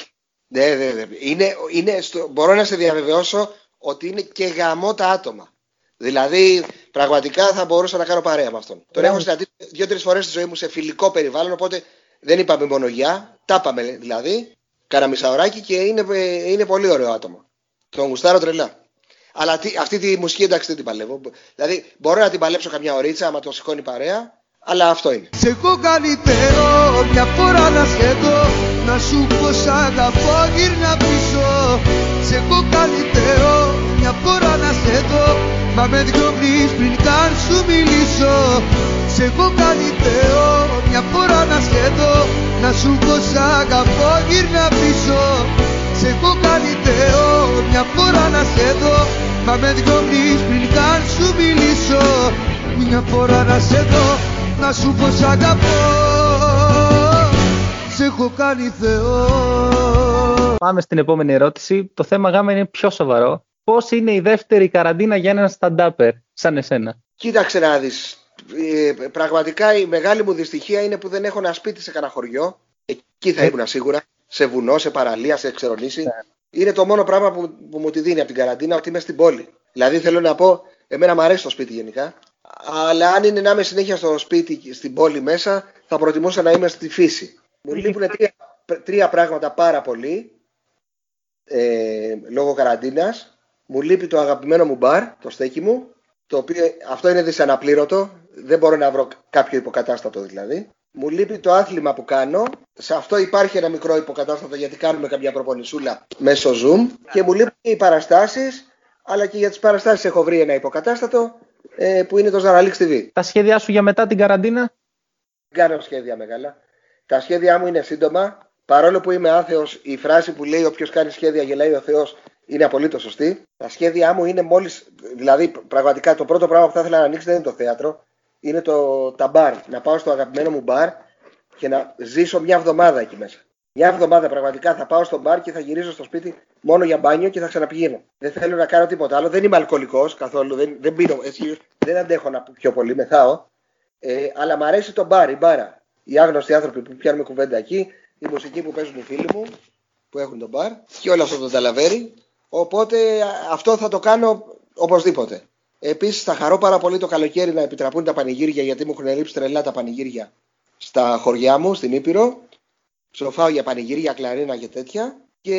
Ναι, ναι, ναι. Είναι, είναι στο, μπορώ να σε διαβεβαιώσω ότι είναι και γαμό τα άτομα. Δηλαδή, πραγματικά θα μπορούσα να κάνω παρέα με αυτόν. Τον έχω συναντήσει δύο-τρεις φορές στη ζωή μου σε φιλικό περιβάλλον, οπότε δεν είπαμε μόνο γεια. Τα είπαμε δηλαδή. Κάνα μισάωράκι και είναι, ε, είναι πολύ ωραίο άτομο. Τον γουστάρω τρελά. Αλλά τι, αυτή τη μουσική εντάξει δεν την παλεύω. Δηλαδή, μπορώ να την παλέψω καμιά ωρίτσα άμα το σηκώνει παρέα, αλλά αυτό είναι. Σε έχω καλύτερο μια φορά να σχεδώ Να σου πω σ' αγαπώ γύρνα πίσω Σε έχω καλύτερο μια φορά να σχεδώ Μα με διώχνεις πριν καν σου μιλήσω. Σε έχω καλύτερο μια φορά να σχεδώ Να σου πω σ' αγαπώ γύρνα πίσω Σε έχω καλύτερο μια φορά να σχεδώ Μα με διώχνεις πριν καν σου μιλήσω. Μια φορά να σε δω να σου πω σ' αγαπώ. Σε έχω κάνει Θεό. Πάμε στην επόμενη ερώτηση. Το θέμα γάμα είναι πιο σοβαρό. Πώς είναι η δεύτερη καραντίνα για έναν stand-upper σαν εσένα; Κοίταξε να δεις. Ε, πραγματικά η μεγάλη μου δυστυχία είναι που δεν έχω ένα σπίτι σε κανένα χωριό. Εκεί θα ήμουν σίγουρα. Σε βουνό, σε παραλία, σε εξερονήσι. Είναι το μόνο πράγμα που, που μου τη δίνει από την καραντίνα ότι είμαι στην πόλη. Δηλαδή θέλω να πω, εμένα μου αρέσει το σπίτι γενικά. Αλλά αν είναι να είμαι συνέχεια στο σπίτι, στην πόλη μέσα, θα προτιμούσα να είμαι στη φύση. Μου λείπουν τρία, τρία πράγματα πάρα πολύ ε, λόγω καραντίνας. Μου λείπει το αγαπημένο μου μπαρ, το στέκι μου, το οποίο αυτό είναι δυσαναπλήρωτο, δεν μπορώ να βρω κάποιο υποκατάστατο δηλαδή. Μου λείπει το άθλημα που κάνω, σε αυτό υπάρχει ένα μικρό υποκατάστατο γιατί κάνουμε κάποια προπονησούλα μέσω Zoom και μου λείπουν και οι παραστάσεις, αλλά και για τις παραστάσεις έχω βρει ένα υποκατάστατο ε, που είναι το Zaralix TV. Τα σχέδιά σου για μετά την καραντίνα; Δεν κάνω σχέδια μεγάλα. Τα σχέδιά μου είναι σύντομα. Παρόλο που είμαι άθεος, η φράση που λέει Όποιος κάνει σχέδια γελάει ο Θεός είναι απολύτως σωστή. Τα σχέδιά μου είναι μόλις. Δηλαδή, πραγματικά το πρώτο πράγμα που θα ήθελα να ανοίξει δεν είναι το θέατρο. Είναι το, τα μπαρ. Να πάω στο αγαπημένο μου μπαρ και να ζήσω μια εβδομάδα εκεί μέσα. Μια εβδομάδα πραγματικά θα πάω στο μπαρ και θα γυρίζω στο σπίτι μόνο για μπάνιο και θα ξαναπηγαίνω. Δεν θέλω να κάνω τίποτα άλλο. Δεν είμαι αλκοολικός καθόλου. Δεν, δεν πίνω. Έτσι, δεν αντέχω να πιο πολύ. Μεθάω. Ε, αλλά μου αρέσει το μπαρ, η μπάρα. Οι άγνωστοι άνθρωποι που πιάνουμε κουβέντα εκεί, η μουσική που παίζουν οι φίλοι μου που έχουν τον μπαρ και όλο αυτό το ταλαβέρι. Οπότε α, αυτό θα το κάνω οπωσδήποτε. Επίσης θα χαρώ πάρα πολύ το καλοκαίρι να επιτραπούν τα πανηγύρια γιατί μου έχουν λείψει τρελά τα πανηγύρια στα χωριά μου, στην Ήπειρο. Ψοφάω για πανηγύρια, κλαρίνα και τέτοια. Και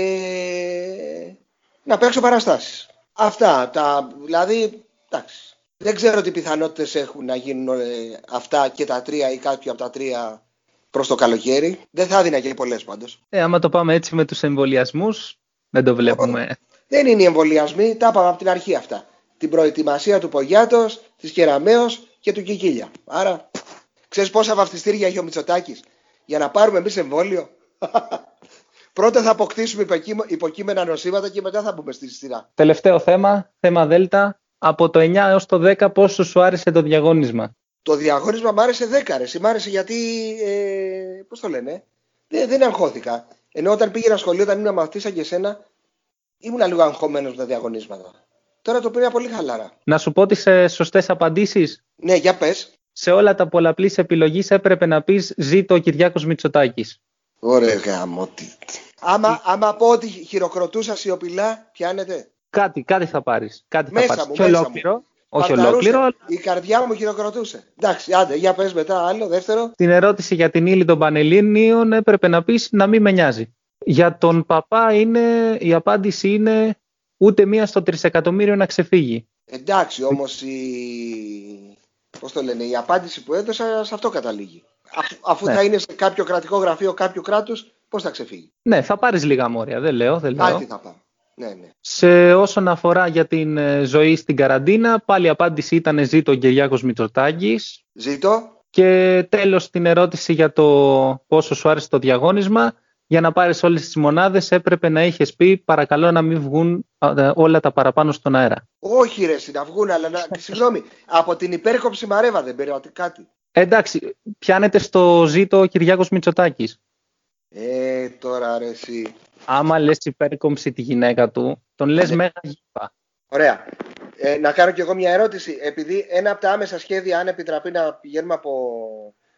να παίξω παραστάσεις. Αυτά. Τα, δηλαδή, εντάξει. Δεν ξέρω τι πιθανότητες έχουν να γίνουν ε, αυτά και τα τρία ή κάποια από τα τρία προς το καλοκαίρι. Δεν θα έδινα και πολλές πάντως. Ε, άμα το πάμε έτσι με τους εμβολιασμούς, δεν το βλέπουμε. Δεν είναι οι εμβολιασμοί, τα είπαμε από την αρχή αυτά. Την προετοιμασία του Πογιάτος, της Κεραμέως και του Κικίλια. Άρα, ξέρεις πόσα βαφτιστήρια έχει ο Μητσοτάκης για να πάρουμε εμείς εμβόλιο; Πρώτα θα αποκτήσουμε υποκείμα- υποκείμενα νοσήματα και μετά θα μπούμε στη σειρά. Τελευταίο θέμα, θέμα Δέλτα. Από το 9 έως το 10 πόσο σου άρεσε το διαγώνισμα; Το διαγώνισμα μ' άρεσε δέκαρες. Μ' άρεσε γιατί, ε, πώς το λένε, δεν, δεν αγχώθηκα. Ενώ όταν πήγαινα σχολείο, όταν ήμουν μαθητής σαν και εσένα, ήμουν λίγο αγχωμένος με τα διαγωνίσματα. Τώρα το πήρα πολύ χαλαρά. Να σου πω τις ε, σωστές απαντήσεις. Ναι, για πες. Σε όλα τα πολλαπλής επιλογής έπρεπε να πεις «Ζήτω ο Κυριάκος Μητσοτάκης». Ωραία γάμο. τι- Άμα, άμα πω ότι χειροκροτούσας σιωπηλά, πιάνετε. Κάτι, κάτι θα πάρεις. Κάτι Μέσα θα πάρεις. μου, Και μέσα ολόκληρο. μου. Όχι Παρταρούσα. ολόκληρο. αλλά Η καρδιά μου χειροκροτούσε. Εντάξει, άντε, για πες μετά άλλο, δεύτερο. Την ερώτηση για την ύλη των Πανελλήνιων έπρεπε να πεις «Να μην με νοιάζει». Για τον παπά είναι, η απάντηση είναι ούτε μία στο τρισεκατομμύριο να ξεφύγει. Εντάξει, όμως η... Πώς το λένε, η απάντηση που έδωσα σε αυτό καταλήγει. Αφού, αφού Ναι. θα είναι σε κάποιο κρατικό γραφείο κάποιου κράτους, πώς θα ξεφύγει; Ναι, θα πάρεις λίγα μόρια, δεν λέω, δεν λέω. Κάτι θα πάω. Ναι, ναι. Σε όσον αφορά για την ε, ζωή στην καραντίνα, πάλι η απάντηση ήταν ζήτω ο Κυριάκος Μητσοτάκης. Ζήτω. Και τέλος την ερώτηση για το πόσο σου άρεσε το διαγώνισμα. Για να πάρεις όλες τις μονάδες έπρεπε να είχες πει παρακαλώ να μην βγουν ε, όλα τα παραπάνω στον αέρα. Όχι ρε, εσύ, να βγουν, αλλά να... συγγνώμη, από την υπέρκοψη Μαρέβα δεν πήρε ότι κάτι. Εντάξει, πιάνεται στο ζήτο ο Κυριάκος Μητσοτάκης. Ε, τώρα ρε εσύ. Άμα λες υπέρκομψη τη γυναίκα του, τον λες Ναι. μέγα γήπα. Ωραία. Ε, να κάνω κι εγώ μια ερώτηση. Επειδή ένα από τα άμεσα σχέδια, αν επιτραπεί να πηγαίνουμε από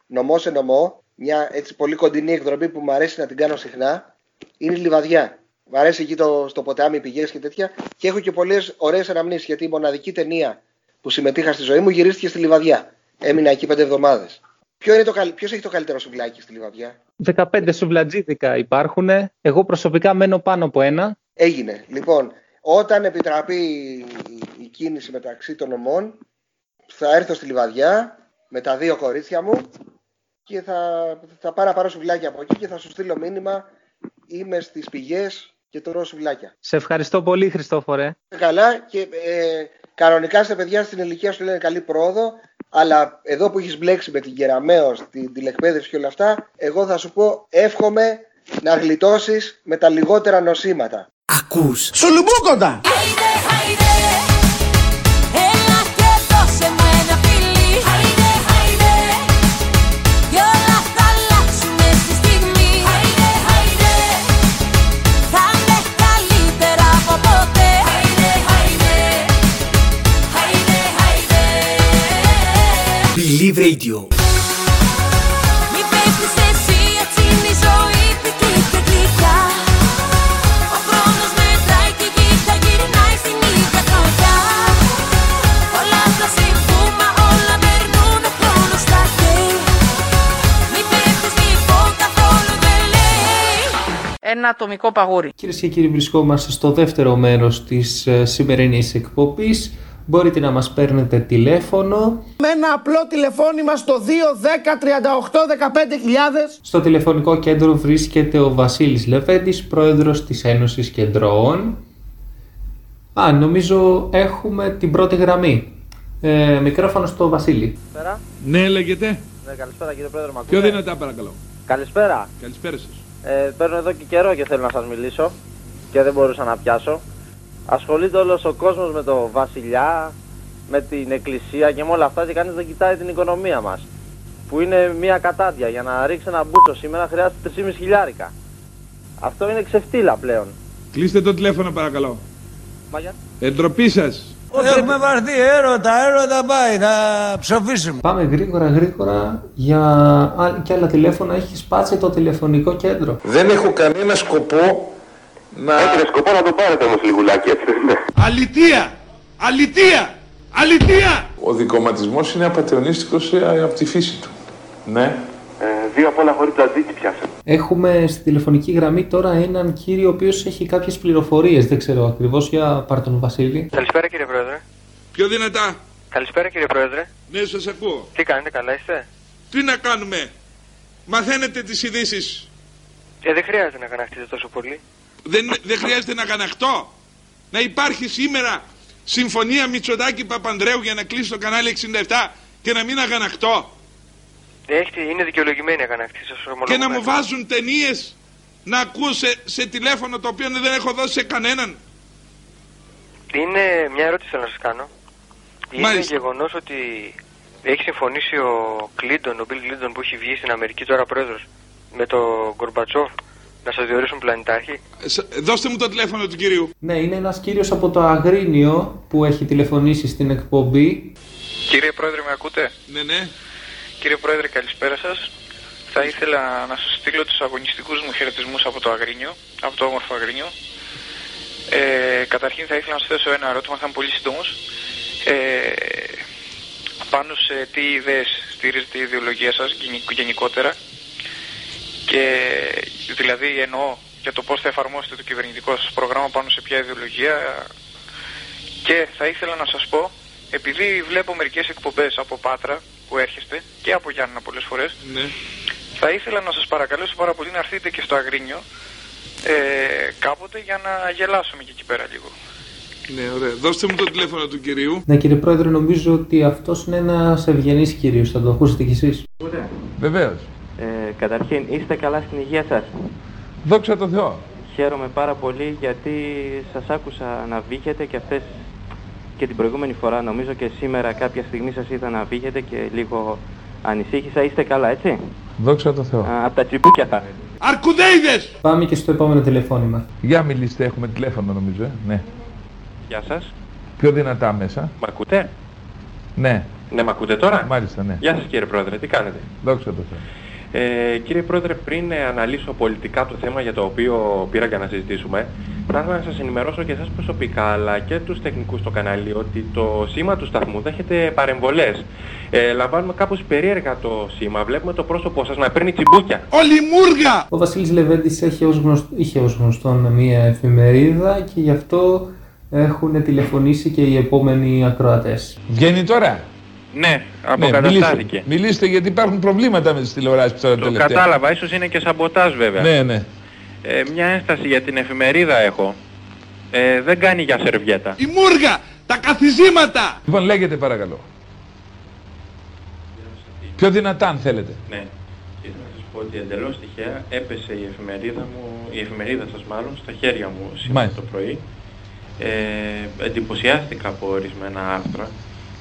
νομό σε νομό, μια έτσι πολύ κοντινή εκδρομή που μου αρέσει να την κάνω συχνά, είναι η Λιβαδιά. Μ' αρέσει εκεί το, στο ποτάμι, πηγές και τέτοια. Και έχω και πολλές ωραίες αναμνήσεις γιατί η μοναδική ταινία που συμμετείχα στη ζωή μου γυρίστηκε στη Λιβαδιά. Έμεινα εκεί πέντε εβδομάδες. Ποιο είναι το καλ- ποιος έχει το καλύτερο σουβλάκι στη Λιβαδιά; 15 σουβλατζίδικα υπάρχουν. Εγώ προσωπικά μένω πάνω από ένα. Έγινε. Λοιπόν, όταν επιτραπεί η κίνηση μεταξύ των ομών, θα έρθω στη Λιβαδιά με τα δύο κορίτσια μου και θα, θα πάω να πάρω σουβλάκια από εκεί και θα σου στείλω μήνυμα. Είμαι στις πηγές και τρώω σουβλάκια. Σε ευχαριστώ πολύ Χριστόφορε. Καλά και ε, κανονικά στα παιδιά στην ηλικία σου λένε καλή πρόοδο, αλλά εδώ που έχεις μπλέξει με την Κεραμαίο, την τηλεκπαίδευση και όλα αυτά, εγώ θα σου πω εύχομαι να γλιτώσεις με τα λιγότερα νοσήματα. Ακούς. Σουλουμπούκοντα Ένα ατομικό παγούρι. Κυρίες και κύριοι, βρισκόμαστε στο δεύτερο μέρος της σημερινής εκπομπής. Μπορείτε να μας παίρνετε τηλέφωνο. Με ένα απλό τηλεφώνημα στο 2, 10, 38, 15 χιλιάδες. Στο τηλεφωνικό κέντρο βρίσκεται ο Βασίλης Λεβέντης, πρόεδρος της Ένωσης Κεντρώων. Α, νομίζω έχουμε την πρώτη γραμμή. Ε, μικρόφωνο στο Βασίλη. Καλησπέρα. Ναι, λέγεται. Ναι, καλησπέρα κύριε Πρόεδρε, μ' Πιο ακούτε; δυνατά παρακαλώ. Καλησπέρα. Καλησπέρα σας. Ε, παίρνω εδώ και καιρό και θέλω να σας μιλήσω και δεν μπορούσα να πιάσω. Ασχολείται όλος ο κόσμος με το βασιλιά, με την εκκλησία και με όλα αυτά και κανείς δεν κοιτάει την οικονομία μας. Που είναι μια κατάδια. Για να ρίξει ένα μπούτσο σήμερα χρειάζεται 3,5 χιλιάρικα. Αυτό είναι ξεφτύλα πλέον. Κλείστε το τηλέφωνο παρακαλώ. Μα για... Εντροπή σας. Έχουμε βαρθεί έρωτα, έρωτα πάει, θα ψοφήσουμε. Πάμε γρήγορα γρήγορα για α, και άλλα τηλέφωνα. Έχεις σπάσει το τηλεφωνικό κέντρο. Δεν έχω κανένα σκοπό να... Έχετε σκοπό να το πάρετε όμως λιγουλάκι έτσι δεν είναι. Αλητία! Αλητία! Αλητία! Ο δικοματισμός είναι απαταιωνίστικος ε, από τη φύση του. Ναι. Ε, δύο απ' όλα χωρίς τζατζίκι πιάσαμε. Έχουμε στη τηλεφωνική γραμμή τώρα έναν κύριο ο οποίος έχει κάποιες πληροφορίες. Δεν ξέρω ακριβώς για πάρ' τον Βασίλη. Καλησπέρα κύριε Πρόεδρε. Πιο δυνατά. Καλησπέρα κύριε Πρόεδρε. Ναι, σας ακούω. Τι κάνετε, καλά είστε; Τι να κάνουμε; Μαθαίνετε τις ειδήσεις. Ε, δεν χρειάζεται να καναχτείτε τόσο πολύ. Δεν, δεν χρειάζεται να καναχτώ. Να υπάρχει σήμερα συμφωνία Μητσοτάκη Παπανδρέου για να κλείσει το κανάλι 67 και να μην αγαναχτώ. Έχετε, είναι δικαιολογημένη η αγανάκτηση σας ομολογώ. Και να μου βάζουν ταινίες να ακούω σε, σε τηλέφωνο το οποίο δεν έχω δώσει σε κανέναν. Είναι μια ερώτηση θέλω να σας κάνω. Είναι Μάλιστα. γεγονός ότι έχει συμφωνήσει ο Κλίντον, ο Μπιλ Κλίντον που έχει βγει στην Αμερική τώρα πρόεδρος με τον Γκορμπατσόφ να σας διορίσουν πλανητάρχη; Ε, Σ- Δώστε μου το τηλέφωνο του κυρίου. Ναι, είναι ένας κύριος από το Αγρίνιο που έχει τηλεφωνήσει στην εκπομπή. Κύριε Πρόεδρε, με ακούτε; Ναι, ναι. Κύριε Πρόεδρε, καλησπέρα σας. Θα ήθελα να σας στείλω τους αγωνιστικούς μου χαιρετισμούς από το Αγρίνιο, από το όμορφο Αγρίνιο. Ε, καταρχήν θα ήθελα να σας θέσω ένα ερώτημα, θα είμαι πολύ σύντομος. Ε, πάνω σε τι ιδέες στηρίζεται η ιδεολογία σας γενικ- γενικότερα και δηλαδή εννοώ για το πώς θα εφαρμόσετε το κυβερνητικό σας πρόγραμμα πάνω σε ποια ιδεολογία και θα ήθελα να σας πω επειδή βλέπω μερικές εκπομπές από Πάτρα που έρχεστε και από Γιάννενα πολλές φορές Ναι. θα ήθελα να σας παρακαλέσω πάρα πολύ να έρθετε και στο Αγρίνιο ε, κάποτε για να γελάσουμε και εκεί πέρα λίγο. Ναι, ωραία. Δώστε μου το τηλέφωνο του κυρίου. Ναι, κύριε Πρόεδρε, νομίζω ότι αυτός είναι ένας ευγενής κύριος. Θα το ακούσετε κι εσείς. Βεβαίως. Ε, καταρχήν, είστε καλά στην υγεία σας; Δόξα τω Θεώ. Χαίρομαι πάρα πολύ γιατί σας άκουσα να βήχετε και αυτές και την προηγούμενη φορά νομίζω και σήμερα κάποια στιγμή σας είδα να βήχετε και λίγο ανησύχησα. Είστε καλά, έτσι; Δόξα τω Θεώ. Α, από τα τσιμπούκια θα είναι. Αρκουδέιδες! Πάμε και στο επόμενο τηλεφώνημα. Για μιλήστε, έχουμε τηλέφωνο νομίζω. ε. Ναι. Γεια σας. Πιο δυνατά μέσα. Μ' ακούτε; Ναι. Ναι, μ' ακούτε τώρα; Μάλιστα, ναι. Γεια σας κύριε Πρόεδρε, τι κάνετε; Δόξα τω Θεώ. Ε, κύριε Πρόεδρε, πριν ε, αναλύσω πολιτικά το θέμα για το οποίο πήρα για να συζητήσουμε, θα ήθελα να σας ενημερώσω και εσάς προσωπικά, αλλά και τους τεχνικούς στο κανάλι, ότι το σήμα του σταθμού δέχεται παρεμβολές. Ε, λαμβάνουμε κάπως περίεργα το σήμα, βλέπουμε το πρόσωπό σας να παίρνει τσιμπούκια. Ολιμούργα! Ο Βασίλης Λεβέντης έχει ως γνωστό, είχε ως γνωστόν μία εφημερίδα και γι' αυτό έχουν τηλεφωνήσει και οι επόμενοι ακροατές. Βγαίνει τώρα; Ναι, αποκαταστάθηκε. μιλήστε, μιλήστε γιατί υπάρχουν προβλήματα με τις τηλεοράσεις τώρα Το τελευταία. κατάλαβα, ίσως είναι και σαμποτάζ βέβαια. Ναι, ναι. Ε, μια ένσταση για την εφημερίδα έχω. Ε, δεν κάνει για σερβιέτα. Η μούργα! Τα καθιζήματα! Λοιπόν, λέγεται παρακαλώ. Πιο δυνατά αν θέλετε. Ναι. Και να σας πω ότι εντελώς τυχαία έπεσε η εφημερίδα μου, η εφημερίδα σας μάλλον, στα χέρια μου σήμερα Μάλιστα. το πρωί. Ε, εντυπωσιάστηκα από ορισμένα άρθρα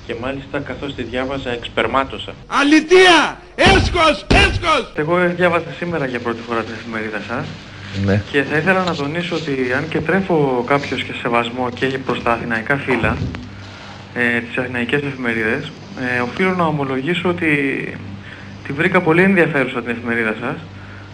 και μάλιστα καθώς τη διάβαζα εξπερμάτωσα. Αλητία! Έσχος! Έσχος! Εγώ διάβασα σήμερα για πρώτη φορά την εφημερίδα σας Ναι. και θα ήθελα να τονίσω ότι αν και τρέφω κάποιος και σεβασμό και προς τα αθηναϊκά φύλλα, ε, τις αθηναϊκές εφημερίδες, ε, οφείλω να ομολογήσω ότι τη βρήκα πολύ ενδιαφέρουσα την εφημερίδα σας,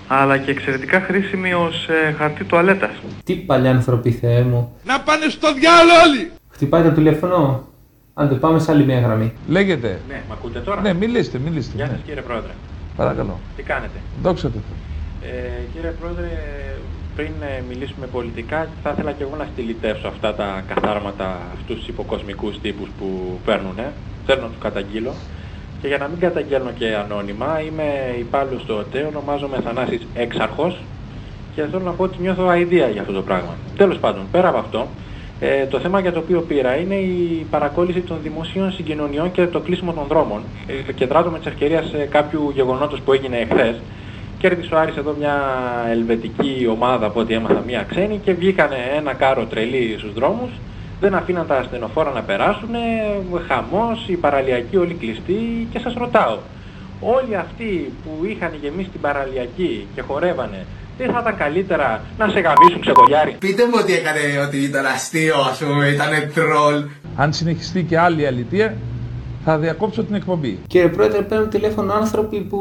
αλλά και εξαιρετικά χρήσιμη ως ε, χαρτί τουαλέτας. Τι παλιάνθρωποι Θεέ μου. Να πάνε στο διάλο όλοι! Χτυπάει το τηλέφωνο. Άντε πάμε σε άλλη μια γραμμή. Λέγεται. Ναι, μ' ακούτε τώρα; Ναι, μιλήστε, μιλήστε. Γεια ναι. σας κύριε Πρόεδρε. Παρακαλώ. Τι κάνετε; Δόξα τω Θεώ. Ε, κύριε Πρόεδρε, πριν ε, μιλήσουμε πολιτικά, θα ήθελα και εγώ να στυλιτεύσω αυτά τα καθάρματα, αυτούς τους υποκοσμικούς τύπους που παίρνουν. Θέλω να τους καταγγείλω. Και για να μην καταγγέλνω και ανώνυμα, είμαι υπάλληλος στο ΟΤΕ, ονομάζομαι Θανάσης Έξαρχος και θέλω να πω ότι νιώθω αηδία για αυτό το πράγμα. Τέλος πάντων, πέρα από αυτό, ε, το θέμα για το οποίο πήρα είναι η παρακόλληση των δημοσίων συγκοινωνιών και το κλείσιμο των δρόμων. Ε, και δράτω με της ευκαιρίας ε, κάποιου γεγονότος που έγινε εχθές. Κέρδισε ο Άρης εδώ μια ελβετική ομάδα από ό,τι έμαθα μια ξένη και βγήκανε ένα κάρο τρελή στους δρόμους. Δεν αφήναν τα ασθενοφόρα να περάσουν, χαμός, οι παραλιακοί όλοι κλειστοί και σας ρωτάω. Όλοι αυτοί που είχαν γεμίσει την παραλιακή και χορεύανε, δεν θα ήταν καλύτερα να σε γαμίσουν ξεκολιάρι. Πείτε μου ότι έκανε ότι ήταν αστείο, ας πούμε, ήταν τρόλ. Αν συνεχιστεί και άλλη αλητία, θα διακόψω την εκπομπή. Κύριε Πρόεδρε, παίρνουν τηλέφωνο άνθρωποι που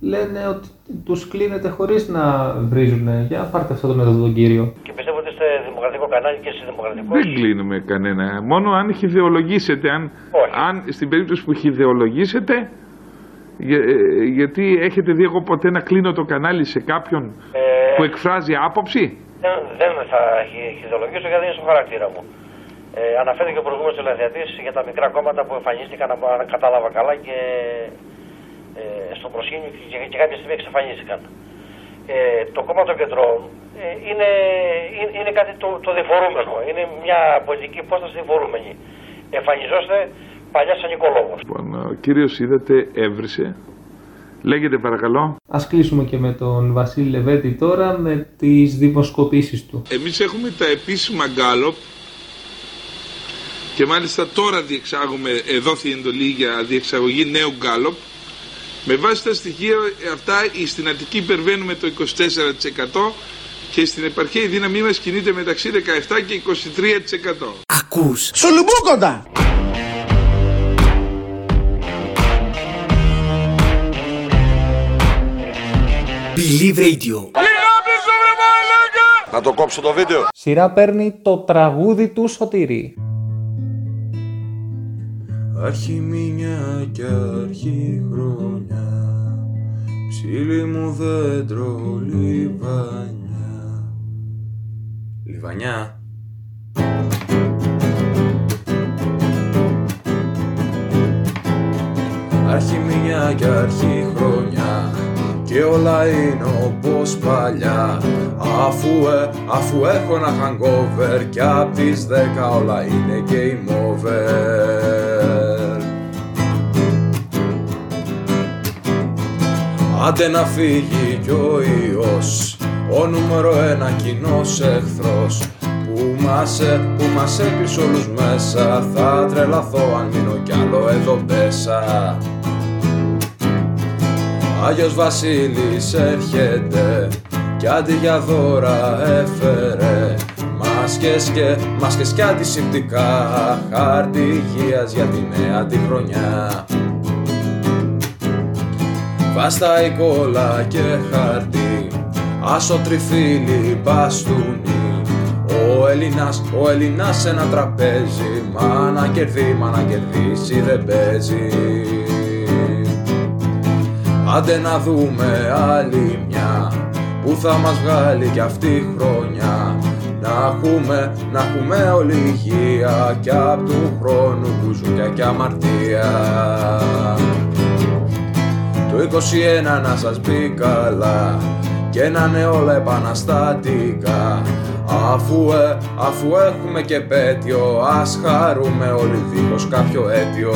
λένε ότι τους κλείνετε χωρίς να βρίζουν. Για πάρτε αυτό το με τον κύριο. Και πιστεύω ότι είστε δημοκρατικό κανάλι και είστε δημοκρατικός. Δεν κλείνουμε κανένα. Μόνο αν χιδεολογήσετε, αν, αν στην περίπτωση που χιδεολογήσετε, για- ε, γιατί έχετε δει εγώ ποτέ να κλείνω το κανάλι σε κάποιον που εκφράζει άποψη; Δεν, δεν θα χει- χειδολογήσω γιατί είναι στο χαρακτήρα μου. Ε, αναφέρθηκε ο προηγούμενος ελευθερατής για τα μικρά κόμματα που εμφανίστηκαν, αν κατάλαβα καλά, και ε, στο προσκήνιο και, και, και κάποια στιγμή εξαφανίστηκαν. Ε, το κόμμα των κεντρών ε, είναι, είναι, είναι κάτι το, το διφορούμενο. Είναι μια πολιτική υπόσταση διφορούμενη. Εμφανιζόστε παλιά σαν οικολόγος. Λοιπόν, ο κύριος είδατε έβρισε. Λέγεται παρακαλώ. Ας κλείσουμε και με τον Βασίλη Λεβέντη τώρα με τις δημοσκοπήσεις του. Εμείς έχουμε τα επίσημα γκάλοπ και μάλιστα τώρα διεξάγουμε, δόθη η εντολή για διεξαγωγή νέου γκάλοπ. Με βάση τα στοιχεία αυτά στην Αττική υπερβαίνουμε το 24% και στην επαρχία η δύναμή μας κινείται μεταξύ 17 και 23%. Ακούς. Σουλουμπούκοντα. Believe Radio. Να το κόψω το βίντεο. Σειρά παίρνει το τραγούδι του Σωτήρη. Αρχιμήνια και αρχιχρόνια Ψήλι μου δέντρο λιβανιά Λιβανιά Αρχιμήνια και αρχιχρόνια Κι και όλα είναι όπως παλιά. Αφού, ε, αφού έχω ένα hangover και απ' τις δέκα όλα είναι game over. Άντε να φύγει κι ο ιός ο νούμερο ένα κοινός εχθρός. Που μας, ε, που μας έκλεισε όλους μέσα θα τρελαθώ αν μείνω κι άλλο εδώ μέσα Άγιος Βασίλης έρχεται κι αντί για δώρα έφερε μάσκες και, μάσκες και αντισηπτικά χάρτη υγείας για τη νέα τη χρονιά. Βάστα η κόλλα και χαρτί Άσο τριφύλι μπαστούνι. Ο Έλληνας, ο Έλληνας σε ένα τραπέζι Μα να κερδίσει, μα να κερδίσει δεν παίζει Άντε να δούμε άλλη μια Που θα μας βγάλει κι αυτή η χρονιά. Να έχουμε, να έχουμε όλη υγεία Κι απ' του χρόνου μπουζούκια κι αμαρτία. Το 21 να σας μπει καλά και να είναι όλα επαναστατικά. Αφού, ε, αφού έχουμε και πέτειο ας χαρούμε όλοι δίχως κάποιο αίτιο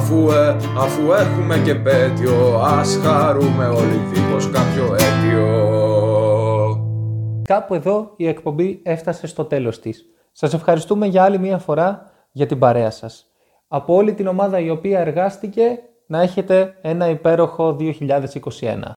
Αφού, ε, αφού έχουμε και πέτειο ας χαρούμε όλοι δίχως κάποιο αίτιο Κάπου εδώ η εκπομπή έφτασε στο τέλος της. Σας ευχαριστούμε για άλλη μία φορά για την παρέα σας. Από όλη την ομάδα η οποία εργάστηκε να έχετε ένα υπέροχο 2021.